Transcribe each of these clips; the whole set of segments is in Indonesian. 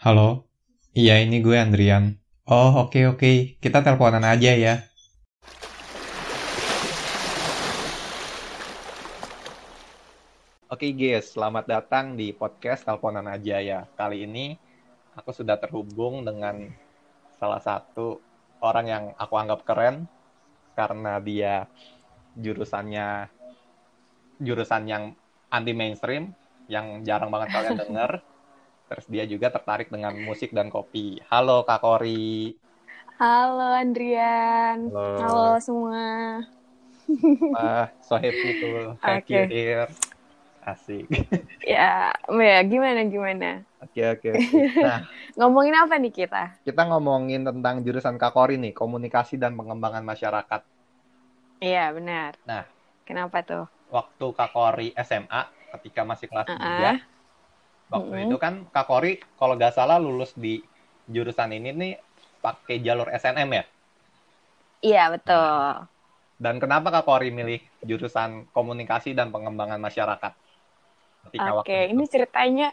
Halo? Iya, ini gue Andrian. Oh, oke oke. Kita teleponan aja ya. Oke guys, selamat datang di podcast Teleponan aja ya. Kali ini aku sudah terhubung dengan salah satu orang yang aku anggap keren karena dia jurusannya jurusan yang anti mainstream yang jarang banget kalian denger. Terus dia juga tertarik dengan musik dan kopi. Halo Kak Kori. Halo Andrian. Halo. Halo semua. Wah, so happy to have Oke. you here. Asik. Ya, ya gimana gimana? Oke oke. Nah, Ngomongin apa nih kita? kita ngomongin tentang jurusan Kak Kori nih, komunikasi dan pengembangan masyarakat. Iya, benar. Nah. Kenapa tuh? Waktu Kak Kori SMA, ketika masih kelas 3, Waktu Mm-mm. itu kan Kak Kori kalau nggak salah lulus di jurusan ini nih pakai jalur SNM ya. Iya, betul. Dan kenapa Kak Kori milih jurusan komunikasi dan pengembangan masyarakat? Oke, waktu ini ceritanya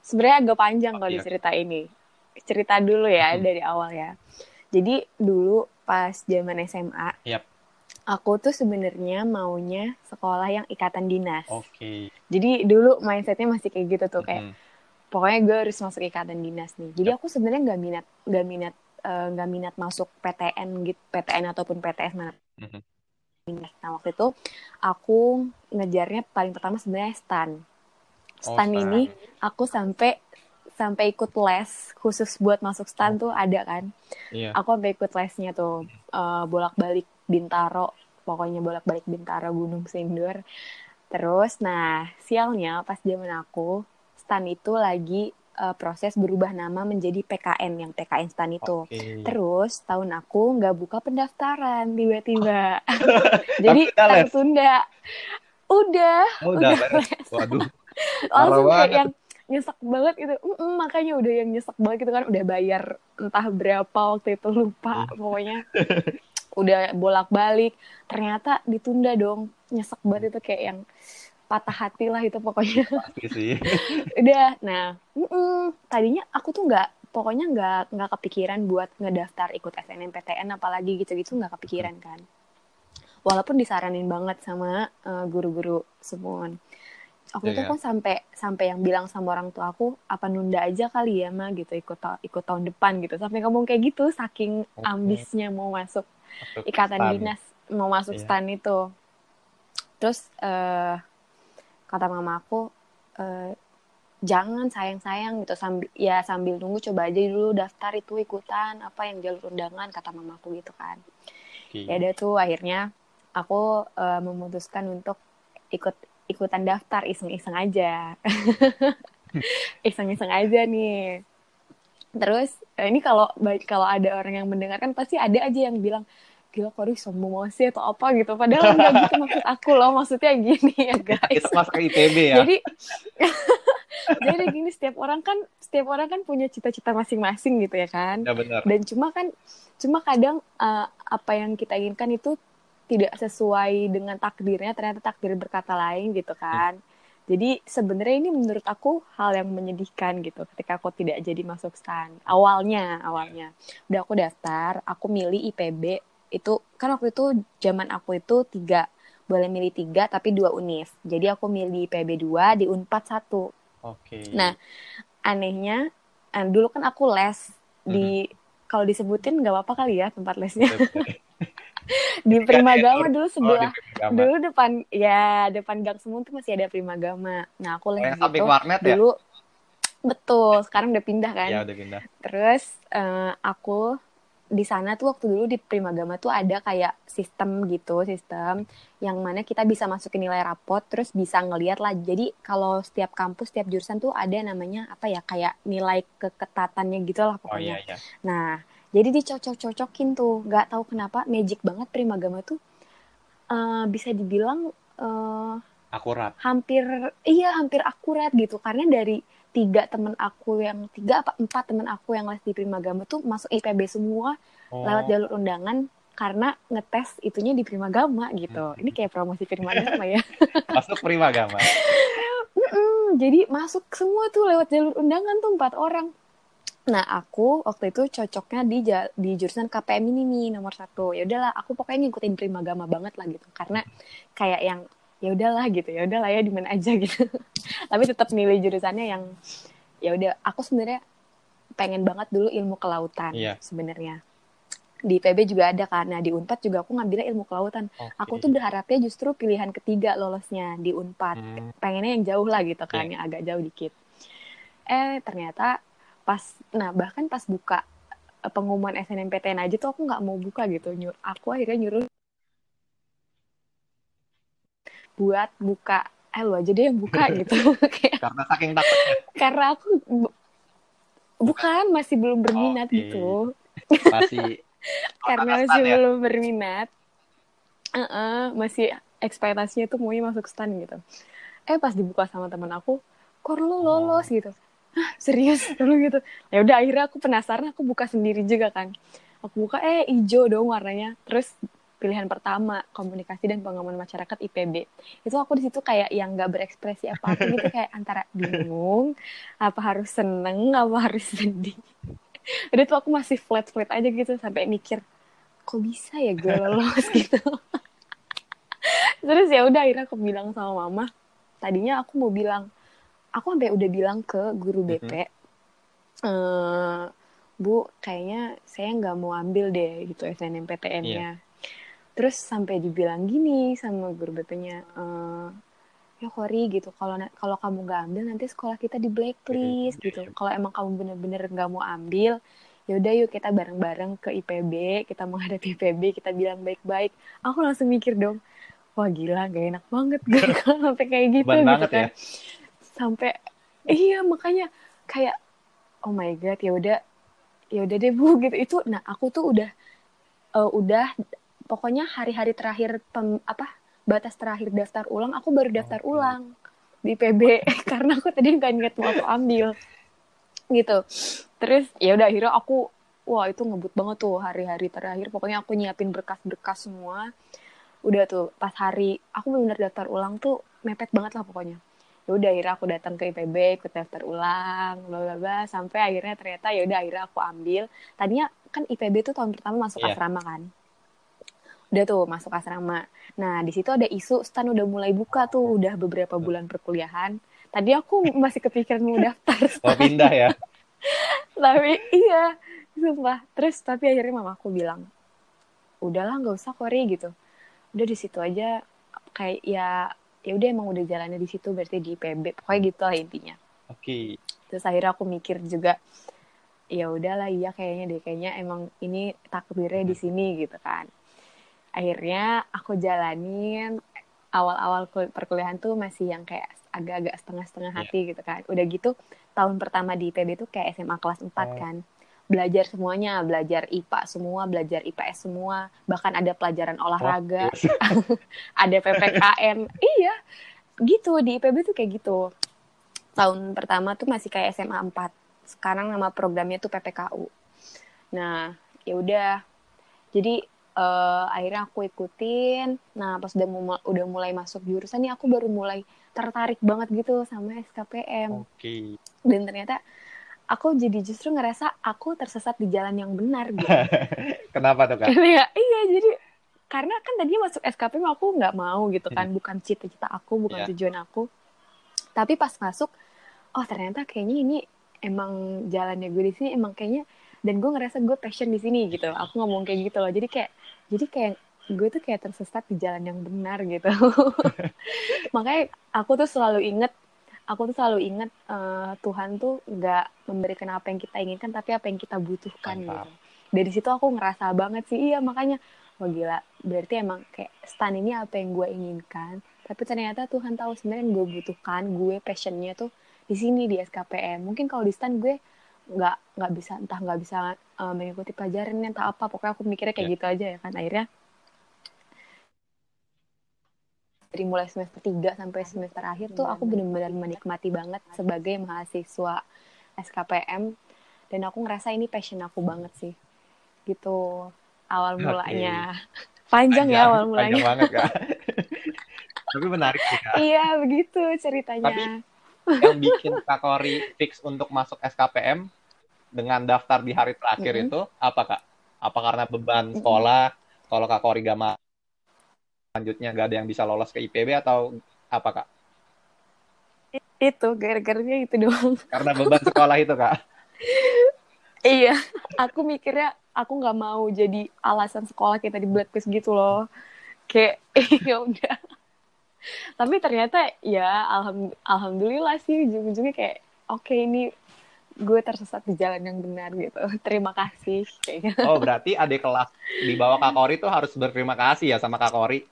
sebenarnya agak panjang kalau Oke, dicerita ini. Cerita dulu ya Mhm. dari awal ya. Jadi dulu pas zaman SMA, Yap. Aku tuh sebenarnya maunya sekolah yang ikatan dinas. Oke. Jadi dulu mindsetnya masih kayak gitu tuh kayak Mhm. pokoknya gue harus masuk ikatan dinas nih jadi aku sebenarnya nggak minat nggak minat eh, nggak minat masuk PTN gitu PTN ataupun PTS mana Mhm. dinas nah waktu itu aku ngejarnya paling pertama sebenarnya stan Oh, stan stan. ini aku sampai sampai ikut les khusus buat masuk stan tuh ada kan Iya. aku sampai ikut lesnya tuh bolak balik Bintaro pokoknya bolak balik Bintaro Gunung Sindur. Terus nah sialnya pas zaman aku stan itu lagi eh, proses berubah nama menjadi PKN yang PKN stan itu. Oke. terus tahun aku nggak buka pendaftaran tiba-tiba. Jadi tertunda. Udah Oh, udah udah. Waduh. langsung kayak yang nyesek banget gitu. Mm-mm, makanya udah yang nyesek banget gitu kan. Udah bayar entah berapa waktu itu lupa Hmm. pokoknya udah bolak-balik ternyata ditunda dong nyesek banget itu kayak yang patah hati lah itu pokoknya Pasti sih. udah nah mm-mm, tadinya aku tuh nggak pokoknya nggak nggak kepikiran buat ngedaftar ikut SNMPTN apalagi gitu-gitu nggak kepikiran kan walaupun disaranin banget sama eh, guru-guru semua aku Iya, tuh iya. kan sampai sampai yang bilang sama orang tua aku apa nunda aja kali ya mah gitu ikut ta- ikut tahun depan gitu sampai ngomong kayak gitu saking Oke. ambisnya mau Masuk ikatan stan. dinas mau masuk Iya. stan itu terus eh kata mama aku eh, jangan sayang-sayang gitu sambil ya sambil nunggu coba aja dulu daftar itu ikutan apa yang jalur undangan kata mamaku gitu kan Oke. ya udah tuh akhirnya aku eh, memutuskan untuk ikut ikutan daftar iseng-iseng aja iseng-iseng aja nih terus eh, ini kalau baik kalau ada orang yang mendengarkan pasti ada aja yang bilang gila kok sombong banget sih atau apa gitu padahal enggak gitu maksud aku loh maksudnya gini ya guys Itu masuk ITB ya. jadi jadi gini setiap orang kan setiap orang kan punya cita-cita masing-masing gitu ya kan Ya benar. dan cuma kan cuma kadang eh, apa yang kita inginkan itu tidak sesuai dengan takdirnya ternyata takdir berkata lain gitu kan jadi sebenarnya ini menurut aku hal yang menyedihkan gitu ketika aku tidak jadi masuk stan. Awalnya awalnya. Udah aku daftar aku milih IPB itu kan waktu itu zaman aku itu tiga. Boleh milih tiga tapi dua univ. Jadi aku milih IPB 2 di Unpad satu. Oke. Nah, anehnya eh, dulu kan aku les di kalau disebutin nggak apa-apa kali ya tempat lesnya di Primagama dulu sebelah Oh, Primagama. dulu depan ya depan gang semua tuh masih ada Primagama nah aku Oh, di samping situ warnet ya? dulu betul sekarang udah pindah kan Ya udah pindah. terus eh, aku di sana tuh waktu dulu di Primagama tuh ada kayak sistem gitu sistem yang mana kita bisa masukin nilai rapot terus bisa ngeliat lah jadi kalau setiap kampus setiap jurusan tuh ada namanya apa ya kayak nilai keketatannya gitu lah Oh pokoknya iya iya. nah jadi dicocok-cocokin tuh nggak tahu kenapa magic banget Primagama tuh eh, bisa dibilang eh, Akurat. hampir iya hampir akurat gitu karena dari tiga temen aku yang tiga apa empat temen aku yang les di Primagama tuh masuk IPB semua Oh. lewat jalur undangan karena ngetes itunya di Primagama gitu. Hmm. Ini kayak promosi Primagama ya. Masuk Primagama. Mm-mm, jadi masuk semua tuh lewat jalur undangan tuh empat orang. Nah, aku waktu itu cocoknya di di jurusan KPM ini nih nomor satu. Ya udahlah, aku pokoknya ngikutin primagama banget lah gitu. Karena kayak yang ya udahlah gitu, ya udahlah ya di mana aja gitu. Tapi tetap milih jurusannya yang ya udah. Aku sebenarnya pengen banget dulu ilmu kelautan Iya. sebenarnya. Di PB juga ada kan. Nah, di Unpad juga aku ngambilnya ilmu kelautan. Oke. Aku tuh berharapnya justru pilihan ketiga lolosnya di Unpad. Hmm, Pengennya yang jauh lah gitu kan, yang agak jauh dikit. Eh, ternyata pas nah bahkan pas buka eh, pengumuman SNMPTN aja tuh aku nggak mau buka gitu. Nyur, aku akhirnya nyuruh buat buka. Eh lu aja deh yang buka gitu. Karena saking takutnya. karena aku bu- bukan masih belum berminat Oke. gitu. Masih karena masih ya? belum berminat. Heeh, masih ekspektasinya tuh maunya masuk stan gitu. Eh pas dibuka sama teman aku kok lu lolos? Gitu Serius lu gitu. Ya udah akhirnya aku penasaran aku buka sendiri juga kan. Aku buka eh hijau dong warnanya. Terus pilihan pertama komunikasi dan pengaman masyarakat IPB itu aku di situ kayak yang nggak berekspresi apa apa gitu kayak antara bingung apa harus seneng apa harus sedih. Udah tuh aku masih flat flat aja gitu sampai mikir kok bisa ya gue lolos? gitu. Terus ya udah akhirnya aku bilang sama mama. Tadinya aku mau bilang aku sampai udah bilang ke guru BP eh bu kayaknya saya nggak mau ambil deh gitu SNMPTN-nya terus sampai dibilang gini sama guru BP-nya eh ya Kori gitu kalau kalau kamu nggak ambil nanti sekolah kita di blacklist gitu. Kalau emang kamu bener-bener nggak mau ambil ya udah yuk kita bareng-bareng ke IPB kita menghadapi IPB kita bilang baik-baik. Aku langsung mikir dong wah gila gak enak banget gue kalau sampai kayak gitu Beban gitu banget kan. ya. Sampai iya makanya kayak oh my god ya udah ya udah deh bu gitu. Itu nah aku tuh udah eh, udah pokoknya hari-hari terakhir pem, apa batas terakhir daftar ulang aku baru daftar Oke. ulang di PB karena aku tadi nggak niat mau aku ambil gitu. Terus ya udah akhirnya aku wah itu ngebut banget tuh hari-hari terakhir. Pokoknya aku nyiapin berkas-berkas semua. Udah tuh pas hari aku benar daftar ulang tuh mepet banget lah pokoknya ya udah akhirnya aku datang ke IPB ikut daftar ulang bla bla bla. Sampai akhirnya ternyata ya udah akhirnya aku ambil. Tadinya kan IPB tuh tahun pertama masuk Iya. asrama kan? Udah tuh masuk asrama. Nah di situ ada isu stan udah mulai buka tuh udah beberapa bulan perkuliahan. Tadi aku masih kepikiran mau daftar. Mau pindah ya? Tapi iya sumpah. Terus tapi akhirnya mamaku bilang udahlah nggak usah Kori gitu. Udah di situ aja kayak ya ya udah emang udah jalannya di situ berarti di IPB pokoknya gitu lah intinya. Oke. Terus akhirnya aku mikir juga ya udahlah iya kayaknya deh kayaknya emang ini takdirnya di sini gitu kan. Akhirnya aku jalanin awal-awal kul- perkuliahan tuh masih yang kayak agak-agak setengah-setengah Iya. hati gitu kan. Udah gitu tahun pertama di IPB tuh kayak SMA kelas 4 Oh. kan belajar semuanya belajar IPA semua belajar IPS semua bahkan ada pelajaran olahraga ada PPKN iya gitu di IPB tuh kayak gitu. Tahun pertama tuh masih kayak SMA 4 sekarang nama programnya tuh PPKU nah ya udah. Jadi eh, akhirnya aku ikutin. Nah pas udah mu- udah mulai masuk jurusan nih aku baru mulai tertarik banget gitu sama SKPM oke. Dan ternyata aku jadi justru ngerasa aku tersesat di jalan yang benar gitu kenapa tuh kak Iya, iya jadi karena kan tadinya masuk SKPM aku nggak mau gitu kan, bukan cita-cita aku, bukan Iya. tujuan aku. Tapi pas masuk, oh ternyata kayaknya ini emang jalannya gue di sini emang kayaknya dan gue ngerasa gue passion di sini gitu. Aku ngomong kayak gitu loh. Jadi kayak jadi kayak gue tuh kayak tersesat di jalan yang benar gitu. Makanya aku tuh selalu inget aku tuh selalu inget eh, Tuhan tuh nggak memberikan apa yang kita inginkan tapi apa yang kita butuhkan Mantap. gitu dari situ aku ngerasa banget sih iya makanya wah gila berarti emang kayak stan ini apa yang gue inginkan tapi ternyata Tuhan tahu sebenarnya yang gue butuhkan gue passionnya tuh di sini di SKPM mungkin kalau di stan gue nggak nggak bisa entah nggak bisa eh, mengikuti pelajarannya entah apa pokoknya aku mikirnya kayak Iya. gitu aja ya kan akhirnya dari mulai semester 3 sampai semester akhir tuh aku benar-benar menikmati banget sebagai mahasiswa SKPM dan aku ngerasa ini passion aku banget sih. Gitu. Awal mulanya. Panjang, ya awal mulanya. Panjang banget kak tapi menarik sih kak. Iya begitu ceritanya. Tapi- yang bikin kak Kori fix untuk masuk SKPM dengan daftar di hari terakhir Mm-mm. itu apa kak? Apa karena beban sekolah? Kalau kak Kori gak mau selanjutnya gak ada yang bisa lolos ke IPB atau apa kak? Itu gara-garanya itu doang. Karena beban sekolah itu kak? Iya, aku mikirnya aku nggak mau jadi alasan sekolah kita di blacklist gitu loh. Kayak ya udah. Tapi ternyata ya alham- alhamdulillah sih ujung-ujungnya kayak oke ini gue tersesat di jalan yang benar gitu. Terima kasih kayaknya. Oh berarti adik kelas di bawah kak Kori tuh harus berterima kasih ya sama kak Kori.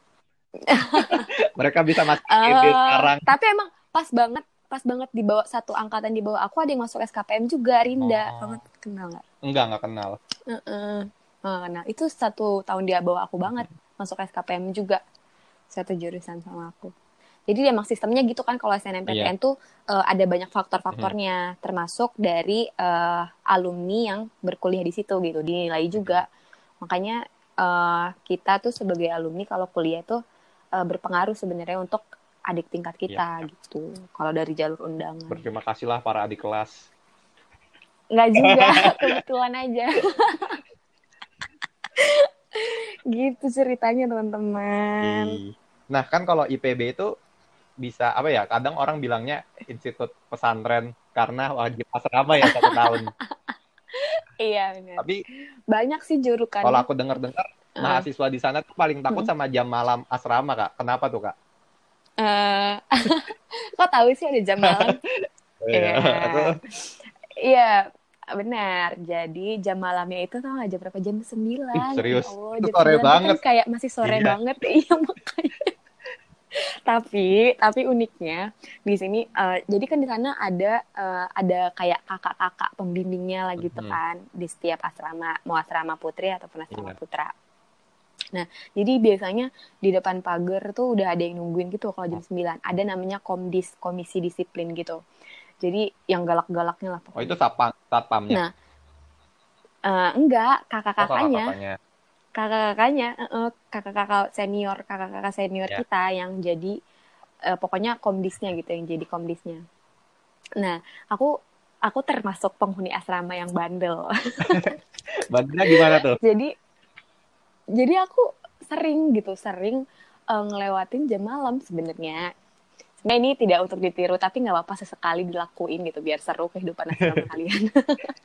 Mereka bisa masuk Eh, sekarang. Tapi emang pas banget pas banget di bawah satu angkatan di bawah aku ada yang masuk SKPM juga Rinda. Oh. Kamu kenal nggak? Enggak, enggak kenal. Heeh. Nah, nah, itu satu tahun dia bawa aku banget masuk SKPM juga satu jurusan sama aku. Jadi emang sistemnya gitu kan kalau SNMPTN tuh eh, ada banyak faktor-faktornya termasuk dari eh, alumni yang berkuliah di situ gitu dinilai juga. Makanya eh, kita tuh sebagai alumni kalau kuliah tuh eh, berpengaruh sebenarnya untuk adik tingkat kita gitu. Kalau dari jalur undangan. Berterima kasihlah para adik kelas. Nggak juga, kebetulan aja. gitu ceritanya teman-teman. Nah, kan kalau IPB itu bisa apa ya? Kadang orang bilangnya institut pesantren karena wajib asrama ya satu tahun. Iya benar. Tapi Banyak sih jurukan. kalau aku dengar-dengar. Mahasiswa di sana tuh paling takut Mm. sama jam malam asrama, Kak. Kenapa tuh, Kak? Eh, kok tahu sih ada jam malam? Iya. Itu- Iya, benar. Jadi jam malamnya itu tau gak jam berapa? Jam 9. Ih, serius? Allah, Itu jam sore 9 tuh kan banget. kayak masih sore Iya. banget. Iya, makanya. tapi, tapi uniknya di sini eh, jadi kan di sana ada eh, ada kayak kakak-kakak pembimbingnya lah gitu Mhm. kan di setiap asrama, mau asrama putri ataupun asrama Iya. putra. Nah, jadi biasanya di depan pagar tuh udah ada yang nungguin gitu kalau jam 9. Ada namanya komdis, komisi disiplin gitu. Jadi yang galak-galaknya lah Oh, pokoknya. itu satpam, satpamnya. Nah, Eh, enggak, Oh, kakak-kakaknya, kakak-kakaknya. kakak-kakaknya, eh, kakak-kakak senior, kakak-kakak senior Ya. kita yang jadi eh, pokoknya komdisnya gitu, yang jadi komdisnya. Nah, aku aku termasuk penghuni asrama yang bandel. Bantunya gimana tuh? jadi jadi aku sering gitu, sering eh, ngelewatin jam malam sebenarnya. Sebenarnya ini tidak untuk ditiru, tapi nggak apa-apa sesekali dilakuin gitu, biar seru kehidupan asrama kalian.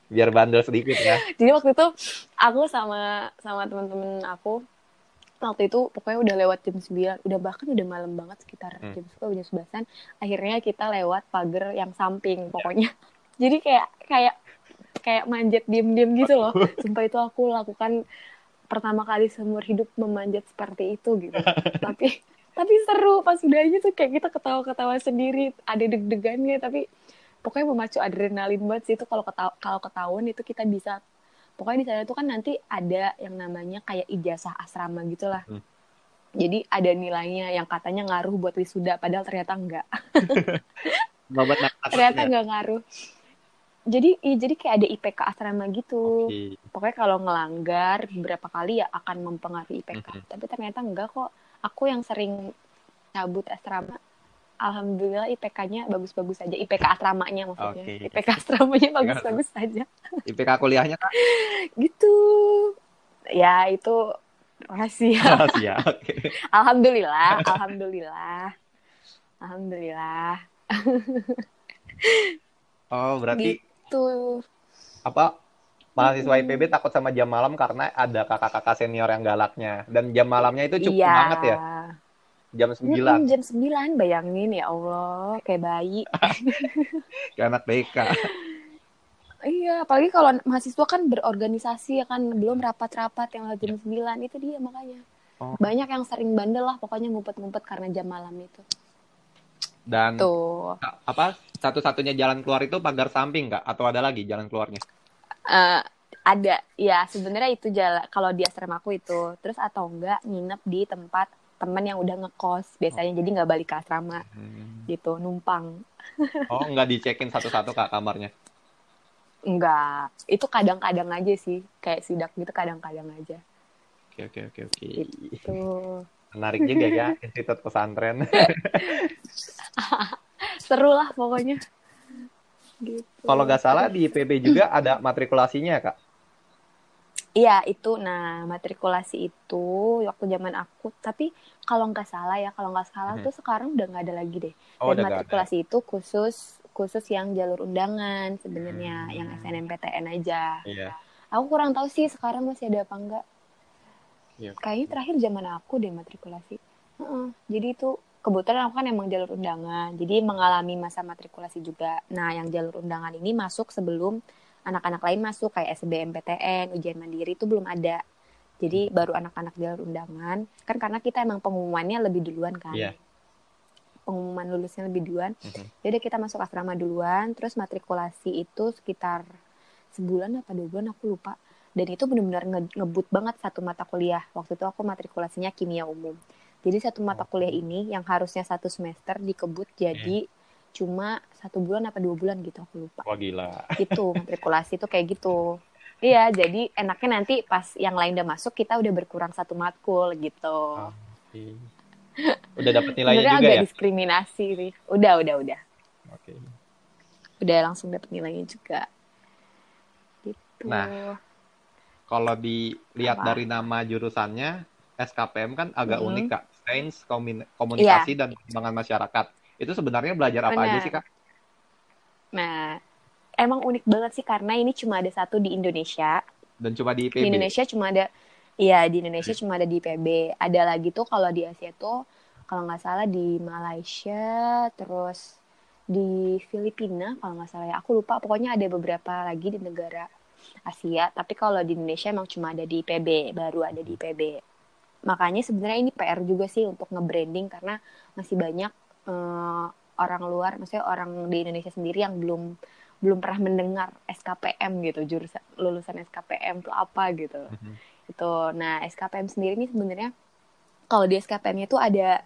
Biar bandel sedikit ya. Jadi waktu itu aku sama sama teman-teman aku waktu itu pokoknya udah lewat jam 9, udah bahkan udah malam banget sekitar Hmm. jam 10 jam 11-an. Akhirnya kita lewat pagar yang samping pokoknya. Jadi kayak kayak kayak manjat diem-diem gitu loh. Sumpah itu aku lakukan pertama kali seumur hidup memanjat seperti itu gitu. tapi tapi seru pas udahnya tuh kayak kita ketawa-ketawa sendiri, ada deg-degannya. Tapi pokoknya memacu adrenalin banget sih itu kalau ketawa, kalau ketahuan itu kita bisa pokoknya di sana tuh kan nanti ada yang namanya kayak ijazah asrama gitulah. Hmm. jadi ada nilainya yang katanya ngaruh buat wisuda padahal ternyata enggak. Ternyata enggak ngaruh jadi iya, jadi kayak ada IPK asrama gitu Oke. pokoknya kalau ngelanggar beberapa kali ya akan mempengaruhi IPK Mhm. tapi ternyata enggak kok aku yang sering cabut asrama alhamdulillah IPK-nya bagus-bagus saja IPK asramanya maksudnya Oke. IPK asramanya bagus-bagus saja IPK kuliahnya Kak? gitu ya itu rahasia Rahasia. Oke. alhamdulillah alhamdulillah alhamdulillah Oh, berarti tuh apa mahasiswa Mm-mm. IPB takut sama jam malam karena ada kakak-kakak senior yang galaknya. Dan jam malamnya itu cukup iya. banget ya. Jam 9 Mm-mm, jam 9 bayangin ya Allah kayak bayi. Kayak anak BK iya apalagi kalau mahasiswa kan berorganisasi ya kan belum rapat-rapat yang jam 9 itu dia makanya. Oh. banyak yang sering bandel lah pokoknya ngumpet-ngumpet karena jam malam itu. Dan tuh apa satu-satunya jalan keluar itu pagar samping nggak? Atau ada lagi jalan keluarnya? Eh, ada. Ya sebenarnya itu jalan kalau di asrama aku itu. Terus atau enggak nginep di tempat teman yang udah ngekos biasanya. Jadi nggak balik ke asrama. Gitu numpang. Oh nggak dicekin satu-satu kak kamarnya? Enggak itu kadang-kadang aja sih. Kayak sidak gitu kadang-kadang aja. Oke oke oke oke. Tuh menarik juga ya institut pesantren seru lah pokoknya gitu. Kalau nggak salah di IPB juga ada matrikulasinya kak. Iya itu, nah matrikulasi itu waktu zaman aku, tapi kalau nggak salah ya, kalau nggak salah Mhm. tuh sekarang udah nggak ada lagi deh. Oh, Dan matrikulasi itu khusus khusus yang jalur undangan sebenarnya, Hmm. yang SNMPTN aja. Iya. Aku kurang tahu sih sekarang masih ada apa enggak. Iya. Kayaknya terakhir zaman aku deh matrikulasi. Heeh. Jadi itu kebetulan aku kan emang jalur undangan, jadi mengalami masa matrikulasi juga. Nah, yang jalur undangan ini masuk sebelum anak-anak lain masuk kayak SBMPTN, ujian mandiri itu belum ada. Jadi baru anak-anak jalur undangan, kan karena kita emang pengumumannya lebih duluan kan. Iya. Pengumuman lulusnya lebih duluan. Mhm. Jadi kita masuk asrama duluan, terus matrikulasi itu sekitar sebulan apa dua bulan aku lupa. Dan itu benar-benar nge- ngebut banget satu mata kuliah. Waktu itu aku matrikulasinya kimia umum. Jadi satu mata kuliah ini yang harusnya satu semester dikebut jadi cuma satu bulan apa dua bulan gitu aku lupa. Wah gila. Gitu matrikulasi itu kayak gitu. Iya, jadi enaknya nanti pas yang lain udah masuk kita udah berkurang satu matkul gitu. Oh, Oke. Udah dapat nilainya juga agak ya? diskriminasi sih. Udah, udah, udah. Oke. Udah langsung dapet nilainya juga. Gitu. Nah, Kalau dilihat Apa? dari nama jurusannya, SKPM kan agak Mhm. unik kak. Sains Komun- Komunikasi dan Pengembangan Masyarakat. Itu sebenarnya belajar apa aja Benar. sih kak? Nah, emang unik banget sih karena ini cuma ada satu di Indonesia. Dan cuma di Di IPB. Indonesia cuma ada, iya di Indonesia cuma ada di IPB. Ada lagi tuh kalau di Asia tuh, kalau nggak salah di Malaysia, terus di Filipina kalau nggak salah ya. Aku lupa, pokoknya ada beberapa lagi di negara Asia. Tapi kalau di Indonesia emang cuma ada di IPB, baru ada di IPB. Makanya sebenarnya ini PR juga sih untuk nge-branding karena masih banyak eh, orang luar, maksudnya orang di Indonesia sendiri yang belum belum pernah mendengar SKPM gitu, jurusan lulusan SKPM itu apa gitu. Mhm. Itu. Nah, SKPM sendiri ini sebenarnya kalau di SKPM-nya itu ada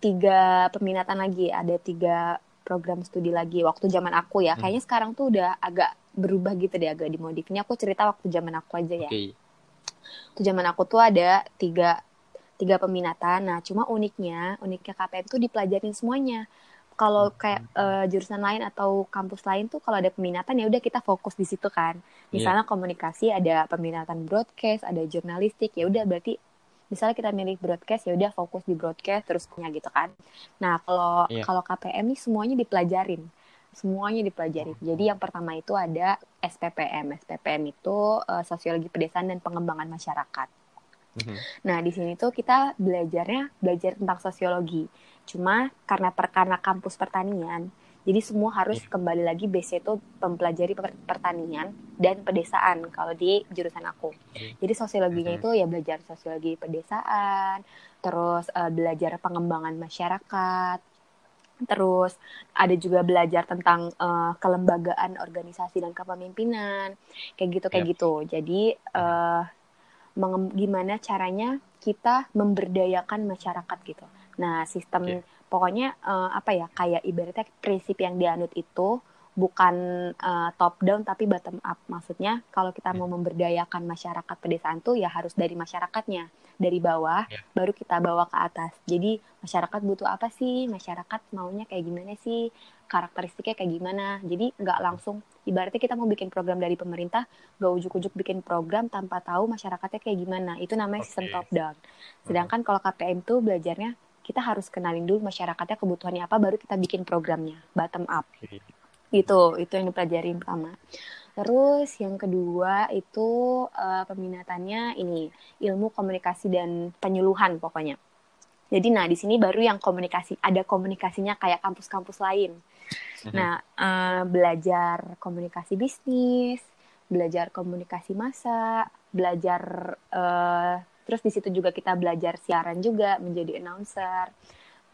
tiga peminatan lagi, ada tiga program studi lagi. Waktu zaman aku ya, Hmm. kayaknya sekarang tuh udah agak berubah gitu deh, agak dimodif. Ini aku cerita waktu zaman aku aja ya. Oke. Waktu zaman aku tuh ada tiga tiga peminatan. Nah, cuma uniknya, uniknya KPM tuh dipelajarin semuanya. Kalau kayak eh, jurusan lain atau kampus lain tuh kalau ada peminatan ya udah kita fokus di situ kan. Misalnya komunikasi ada peminatan broadcast, ada jurnalistik, ya udah berarti misalnya kita milih broadcast ya udah fokus di broadcast terus punya gitu kan. Nah, kalau Iya. kalau KPM nih semuanya dipelajarin. Semuanya dipelajarin. Jadi yang pertama itu ada SPPM. SPPM itu eh, Sosiologi Pedesaan dan Pengembangan Masyarakat. Mhm. Nah, di sini tuh kita belajarnya belajar tentang sosiologi. Cuma karena per, karena kampus pertanian, jadi semua harus Iya. kembali lagi base itu mempelajari per- pertanian dan pedesaan kalau di jurusan aku. Iya. Jadi sosiologinya Mhm. itu ya belajar sosiologi pedesaan, terus eh, belajar pengembangan masyarakat, terus ada juga belajar tentang eh, kelembagaan organisasi dan kepemimpinan, kayak gitu kayak Yap. gitu. Jadi mengem- gimana caranya kita memberdayakan masyarakat gitu. Nah, sistem Oke. pokoknya eh, apa ya kayak ibaratnya prinsip yang dianut itu bukan eh, top down tapi bottom up. Maksudnya kalau kita mau memberdayakan masyarakat pedesaan tuh ya harus dari masyarakatnya, dari bawah Ya. baru kita bawa ke atas. Jadi masyarakat butuh apa sih? Masyarakat maunya kayak gimana sih? Karakteristiknya kayak gimana? Jadi nggak langsung ibaratnya kita mau bikin program dari pemerintah, gak ujuk-ujuk bikin program tanpa tahu masyarakatnya kayak gimana. Itu namanya sistem Oke. top down. Sedangkan kalau KPM tuh belajarnya kita harus kenalin dulu masyarakatnya kebutuhannya apa, baru kita bikin programnya bottom up. Gitu. Itu yang dipelajari pertama. Terus yang kedua itu eh, peminatannya ini ilmu komunikasi dan penyuluhan pokoknya. Jadi nah di sini baru yang komunikasi ada komunikasinya kayak kampus-kampus lain. Mhm. Nah, eh, belajar komunikasi bisnis, belajar komunikasi massa, belajar eh, terus di situ juga kita belajar siaran juga menjadi announcer.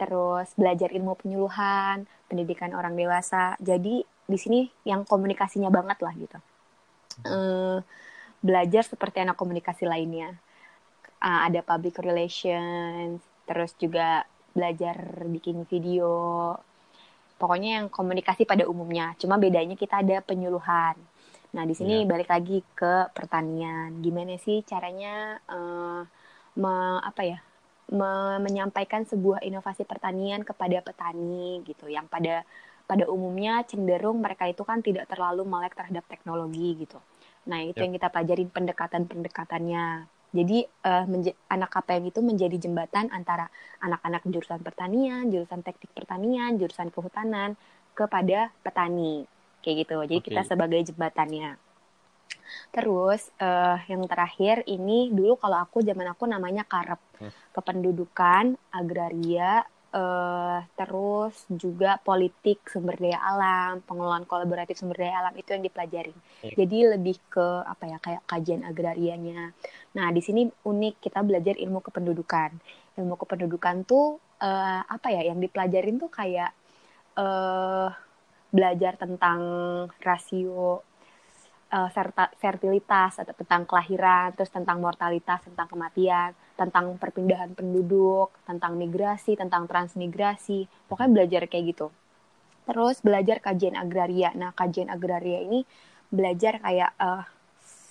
Terus belajar ilmu penyuluhan, pendidikan orang dewasa. Jadi di sini yang komunikasinya banget lah gitu. Eh, belajar seperti anak komunikasi lainnya. Ah, ada public relations, terus juga belajar bikin video, pokoknya yang komunikasi pada umumnya. Cuma bedanya kita ada penyuluhan. Nah, di sini Iya. balik lagi ke pertanian. Gimana sih caranya eh, me- apa ya? Me- menyampaikan sebuah inovasi pertanian kepada petani gitu yang pada pada umumnya cenderung mereka itu kan tidak terlalu melek terhadap teknologi gitu. Nah, itu Yap. yang kita pelajarin pendekatan-pendekatannya. Jadi uh, anak KPM itu menjadi jembatan antara anak-anak jurusan pertanian, jurusan teknik pertanian, jurusan kehutanan kepada petani. Kayak gitu. Jadi Oke. kita sebagai jembatannya. Terus uh, yang terakhir ini dulu kalau aku zaman aku namanya karep Hmm. kependudukan, agraria, uh, terus juga politik, sumber daya alam, pengelolaan kolaboratif sumber daya alam itu yang dipelajarin. Iya. Jadi lebih ke apa ya kayak kajian agrarianya. Nah di sini unik kita belajar ilmu kependudukan. Ilmu kependudukan tuh uh, apa ya yang dipelajarin tuh kayak uh, belajar tentang rasio uh, serta, fertilitas atau tentang kelahiran, terus tentang mortalitas, tentang kematian, tentang perpindahan penduduk, tentang migrasi, tentang transmigrasi. Pokoknya belajar kayak gitu. Terus belajar kajian agraria. Nah, kajian agraria ini belajar kayak uh,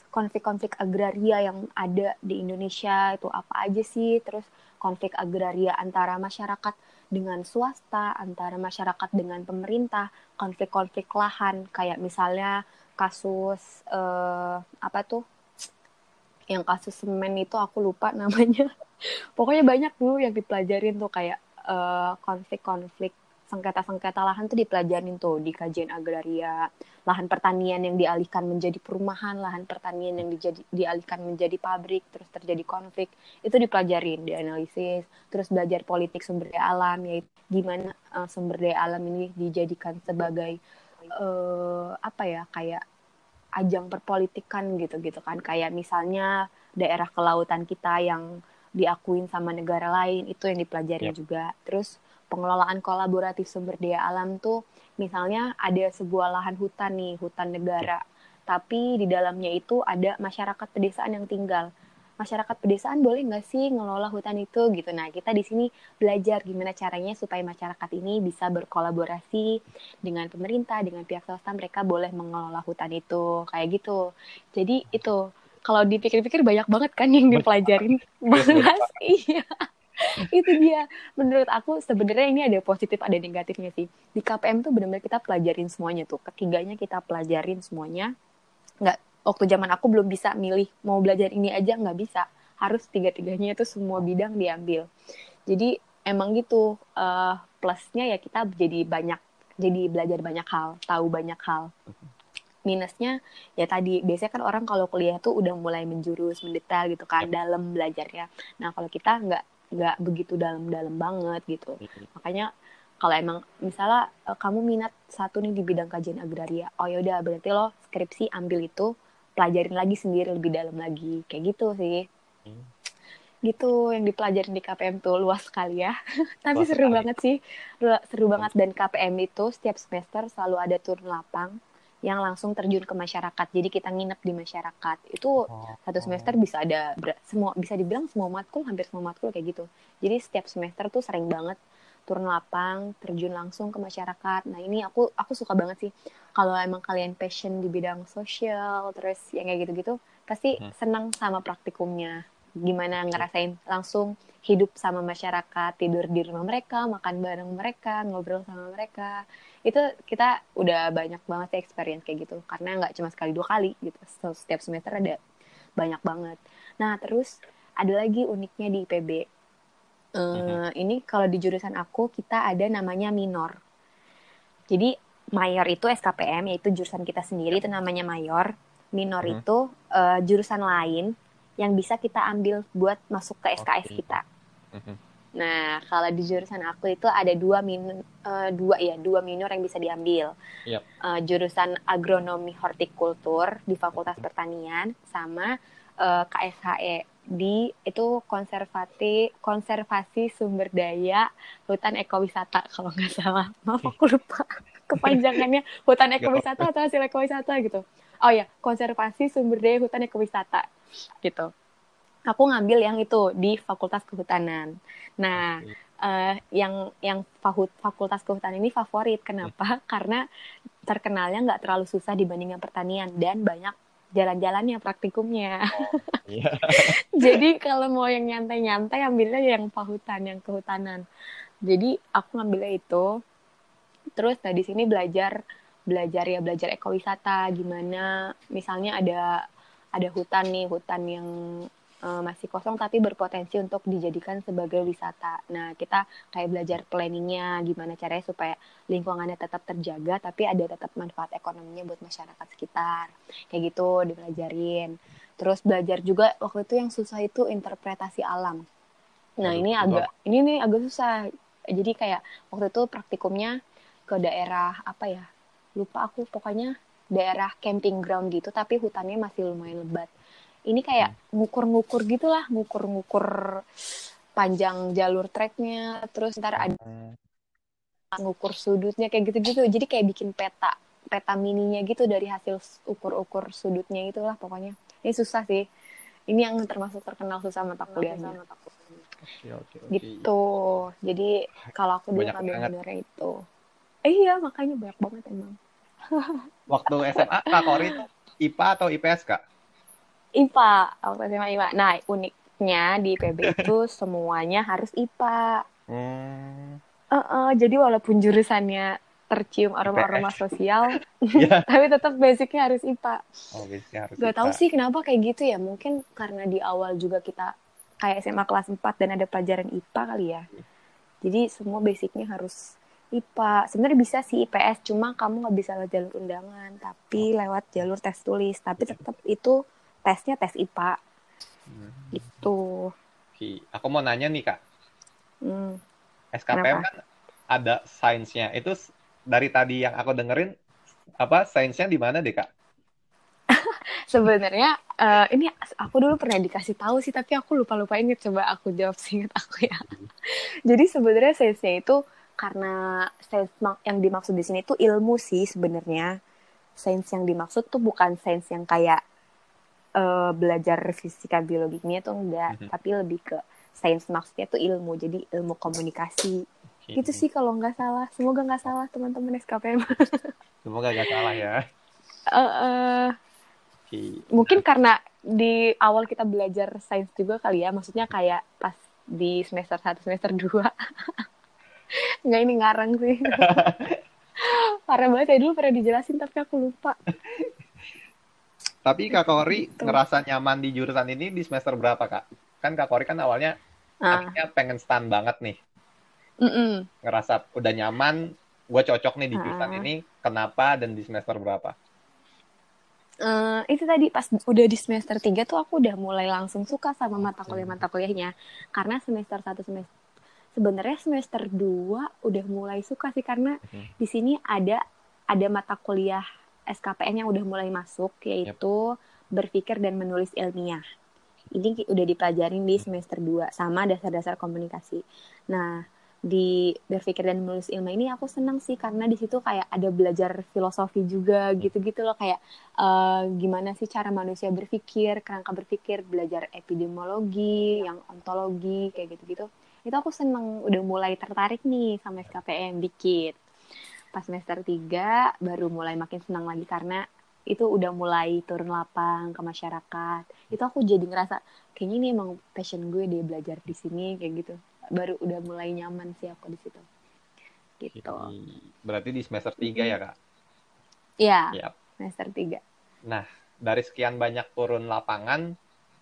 konflik-konflik agraria yang ada di Indonesia itu apa aja sih, terus konflik agraria antara masyarakat dengan swasta, antara masyarakat dengan pemerintah, konflik-konflik lahan kayak misalnya kasus uh, apa tuh? Yang kasus semen itu aku lupa namanya. Pokoknya banyak dulu yang dipelajarin tuh kayak uh, konflik-konflik sengketa-sengketa lahan tuh dipelajarin tuh di kajian agraria lahan pertanian yang dialihkan menjadi perumahan lahan pertanian yang dijadi, dialihkan menjadi pabrik terus terjadi konflik. Itu dipelajarin dianalisis terus belajar politik sumber daya alam yaitu gimana uh, sumber daya alam ini dijadikan sebagai uh, apa ya kayak ajang perpolitikan gitu-gitu kan. Kayak misalnya daerah kelautan kita yang diakuin sama negara lain itu yang dipelajari Yep. juga. Terus pengelolaan kolaboratif sumber daya alam tuh misalnya ada sebuah lahan hutan nih hutan negara. Tapi di dalamnya itu ada masyarakat pedesaan yang tinggal masyarakat pedesaan boleh nggak sih ngelola hutan itu gitu. Nah kita di sini belajar gimana caranya supaya masyarakat ini bisa berkolaborasi dengan pemerintah dengan pihak swasta mereka boleh mengelola hutan itu. Kayak gitu. Jadi itu kalau dipikir-pikir banyak banget kan yang dipelajarin. bahas iya. Itu dia. Menurut aku sebenarnya ini ada positif ada negatifnya sih. Di KPM tuh benar-benar kita pelajarin semuanya tuh. Ketiganya kita pelajarin semuanya. Nggak waktu zaman aku belum bisa milih mau belajar ini aja nggak bisa. Harus tiga-tiganya itu semua bidang diambil. Jadi emang gitu eh, plusnya ya kita jadi banyak jadi belajar banyak hal tahu banyak hal. Minusnya ya tadi biasanya kan orang kalau kuliah tuh udah mulai menjurus mendetail gitu kan dalam belajarnya. Nah kalau kita nggak nggak begitu dalam-dalam banget gitu. Makanya kalau emang misalnya eh, kamu minat satu nih di bidang kajian agraria oh yaudah berarti lo skripsi ambil itu pelajarin lagi sendiri lebih dalam lagi. Kayak gitu sih. Hmm. gitu yang dipelajarin di KPM tuh luas sekali ya. Tapi Luas seru sekali. banget sih. Seru banget. Dan KPM itu setiap semester selalu ada turun lapang yang langsung terjun ke masyarakat. Jadi kita nginep di masyarakat. Itu Oh. satu semester bisa ada semua bisa dibilang semua matkul hampir semua matkul kayak gitu. Jadi setiap semester tuh sering banget turun lapang terjun langsung ke masyarakat. Nah ini aku aku suka banget sih kalau emang kalian passion di bidang sosial terus yang kayak gitu-gitu pasti Hmm. senang sama praktikumnya. Gimana ngerasain langsung hidup sama masyarakat tidur di rumah mereka makan bareng mereka ngobrol sama mereka. Itu kita udah banyak banget sih experience kayak gitu. Karena nggak cuma sekali dua kali gitu. Setiap semester ada banyak banget. Nah terus ada lagi uniknya di IPB Eh, ini kalau di jurusan aku kita ada namanya minor. Jadi mayor itu SKPM yaitu jurusan kita sendiri itu namanya mayor minor Mhm. itu eh, jurusan lain yang bisa kita ambil buat masuk ke SKS Oke. kita Mhm. Nah, kalau di jurusan aku itu ada dua min eh, dua ya dua minor yang bisa diambil. Yap. Eh, jurusan agronomi hortikultur di Fakultas Pertanian sama eh, KSHE di itu konservasi konservasi sumber daya hutan ekowisata kalau nggak salah. Maaf aku lupa kepanjangannya hutan ekowisata atau hasil ekowisata gitu. Oh ya, konservasi sumber daya hutan ekowisata gitu. Aku ngambil yang itu di Fakultas Kehutanan. Nah, eh, yang yang fahut- fakultas kehutanan ini favorit. Kenapa? Karena terkenalnya nggak terlalu susah dibandingkan pertanian dan banyak jalan-jalannya praktikumnya. Iya. Jadi kalau mau yang nyantai-nyantai ambilnya yang pahutan, yang kehutanan. Jadi aku ngambilnya itu. Terus nah di sini belajar belajar ya belajar ekowisata gimana misalnya ada ada hutan nih hutan yang uh, masih kosong tapi berpotensi untuk dijadikan sebagai wisata. Nah, kita kayak belajar planningnya, gimana caranya supaya lingkungannya tetap terjaga, tapi ada tetap manfaat ekonominya buat masyarakat sekitar. Kayak gitu dipelajarin. Terus belajar juga waktu itu yang susah itu interpretasi alam. Nah, Aduh, ini agak ini nih agak susah. Jadi kayak waktu itu praktikumnya ke daerah apa ya? lupa aku pokoknya daerah camping ground gitu tapi hutannya masih lumayan lebat ini kayak hmm. ngukur-ngukur gitulah ngukur-ngukur panjang jalur treknya terus ntar ada hmm. ngukur sudutnya kayak gitu-gitu jadi kayak bikin peta peta mininya gitu dari hasil ukur-ukur sudutnya itulah pokoknya ini susah sih ini yang termasuk terkenal susah mata kuliahnya oke, oke, oke. gitu jadi kalau aku dulu ngambil itu eh, iya makanya banyak banget emang Waktu SMA Kak Kori IPA atau IPS Kak? IPA, waktu SMA IPA. Nah, uniknya di PB itu semuanya harus IPA. Hmm. Uh -uh, jadi walaupun jurusannya tercium aroma-aroma sosial, yeah. tapi tetap basicnya harus IPA. Oh, basicnya harus Gak IPA. tahu sih kenapa kayak gitu ya. Mungkin karena di awal juga kita kayak SMA kelas 4 dan ada pelajaran IPA kali ya. Iya. Jadi semua basicnya harus IPA. Sebenarnya bisa sih IPS, cuma kamu nggak bisa lewat jalur undangan, tapi lewat jalur tes tulis. Tapi tetap itu tesnya tes IPA. Hmm. Itu. Oke. Aku mau nanya nih kak. Hmm. SKPM Kenapa? kan ada sainsnya. Itu dari tadi yang aku dengerin apa sainsnya di mana deh kak? Sebenarnya uh, ini aku dulu pernah dikasih tahu sih, tapi aku lupa lupa inget. Coba aku jawab singkat aku ya. Hmm. Jadi sebenarnya sainsnya itu karena sains yang dimaksud di sini tuh ilmu sih sebenarnya. Sains yang dimaksud tuh bukan sains yang kayak uh, belajar fisika biologinya tuh enggak, mm -hmm. tapi lebih ke sains maksudnya tuh ilmu. Jadi ilmu komunikasi. Okay. Gitu sih kalau nggak salah. Semoga nggak salah teman-teman SKPM. Semoga nggak salah ya. Uh, uh, okay. Mungkin karena di awal kita belajar sains juga kali ya, maksudnya kayak pas di semester satu semester dua Enggak ini ngarang sih. Parah banget ya dulu pernah dijelasin tapi aku lupa. Tapi Kak Kori gitu. ngerasa nyaman di jurusan ini di semester berapa, Kak? Kan Kak Kori kan awalnya ah. akhirnya pengen stand banget nih. Mm -mm. Ngerasa udah nyaman, gue cocok nih di jurusan ah. ini. Kenapa dan di semester berapa? Uh, itu tadi pas udah di semester 3 tuh aku udah mulai langsung suka sama mata kuliah-mata kuliahnya. Karena semester 1 semester sebenarnya semester 2 udah mulai suka sih karena hmm. di sini ada ada mata kuliah SKPN yang udah mulai masuk yaitu yep. berpikir dan menulis ilmiah. Ini udah dipelajarin di semester 2 sama dasar-dasar komunikasi. Nah, di berpikir dan menulis ilmu ini aku senang sih karena di situ kayak ada belajar filosofi juga gitu-gitu loh. Kayak uh, gimana sih cara manusia berpikir kerangka berpikir belajar epidemiologi yang ontologi kayak gitu-gitu. Itu aku seneng udah mulai tertarik nih sama SKPM dikit. Pas semester 3 baru mulai makin senang lagi karena itu udah mulai turun lapang ke masyarakat. Itu aku jadi ngerasa kayaknya ini emang passion gue deh belajar di sini kayak gitu baru udah mulai nyaman sih aku di situ gitu berarti di semester 3 ya kak iya yep. semester 3 nah dari sekian banyak turun lapangan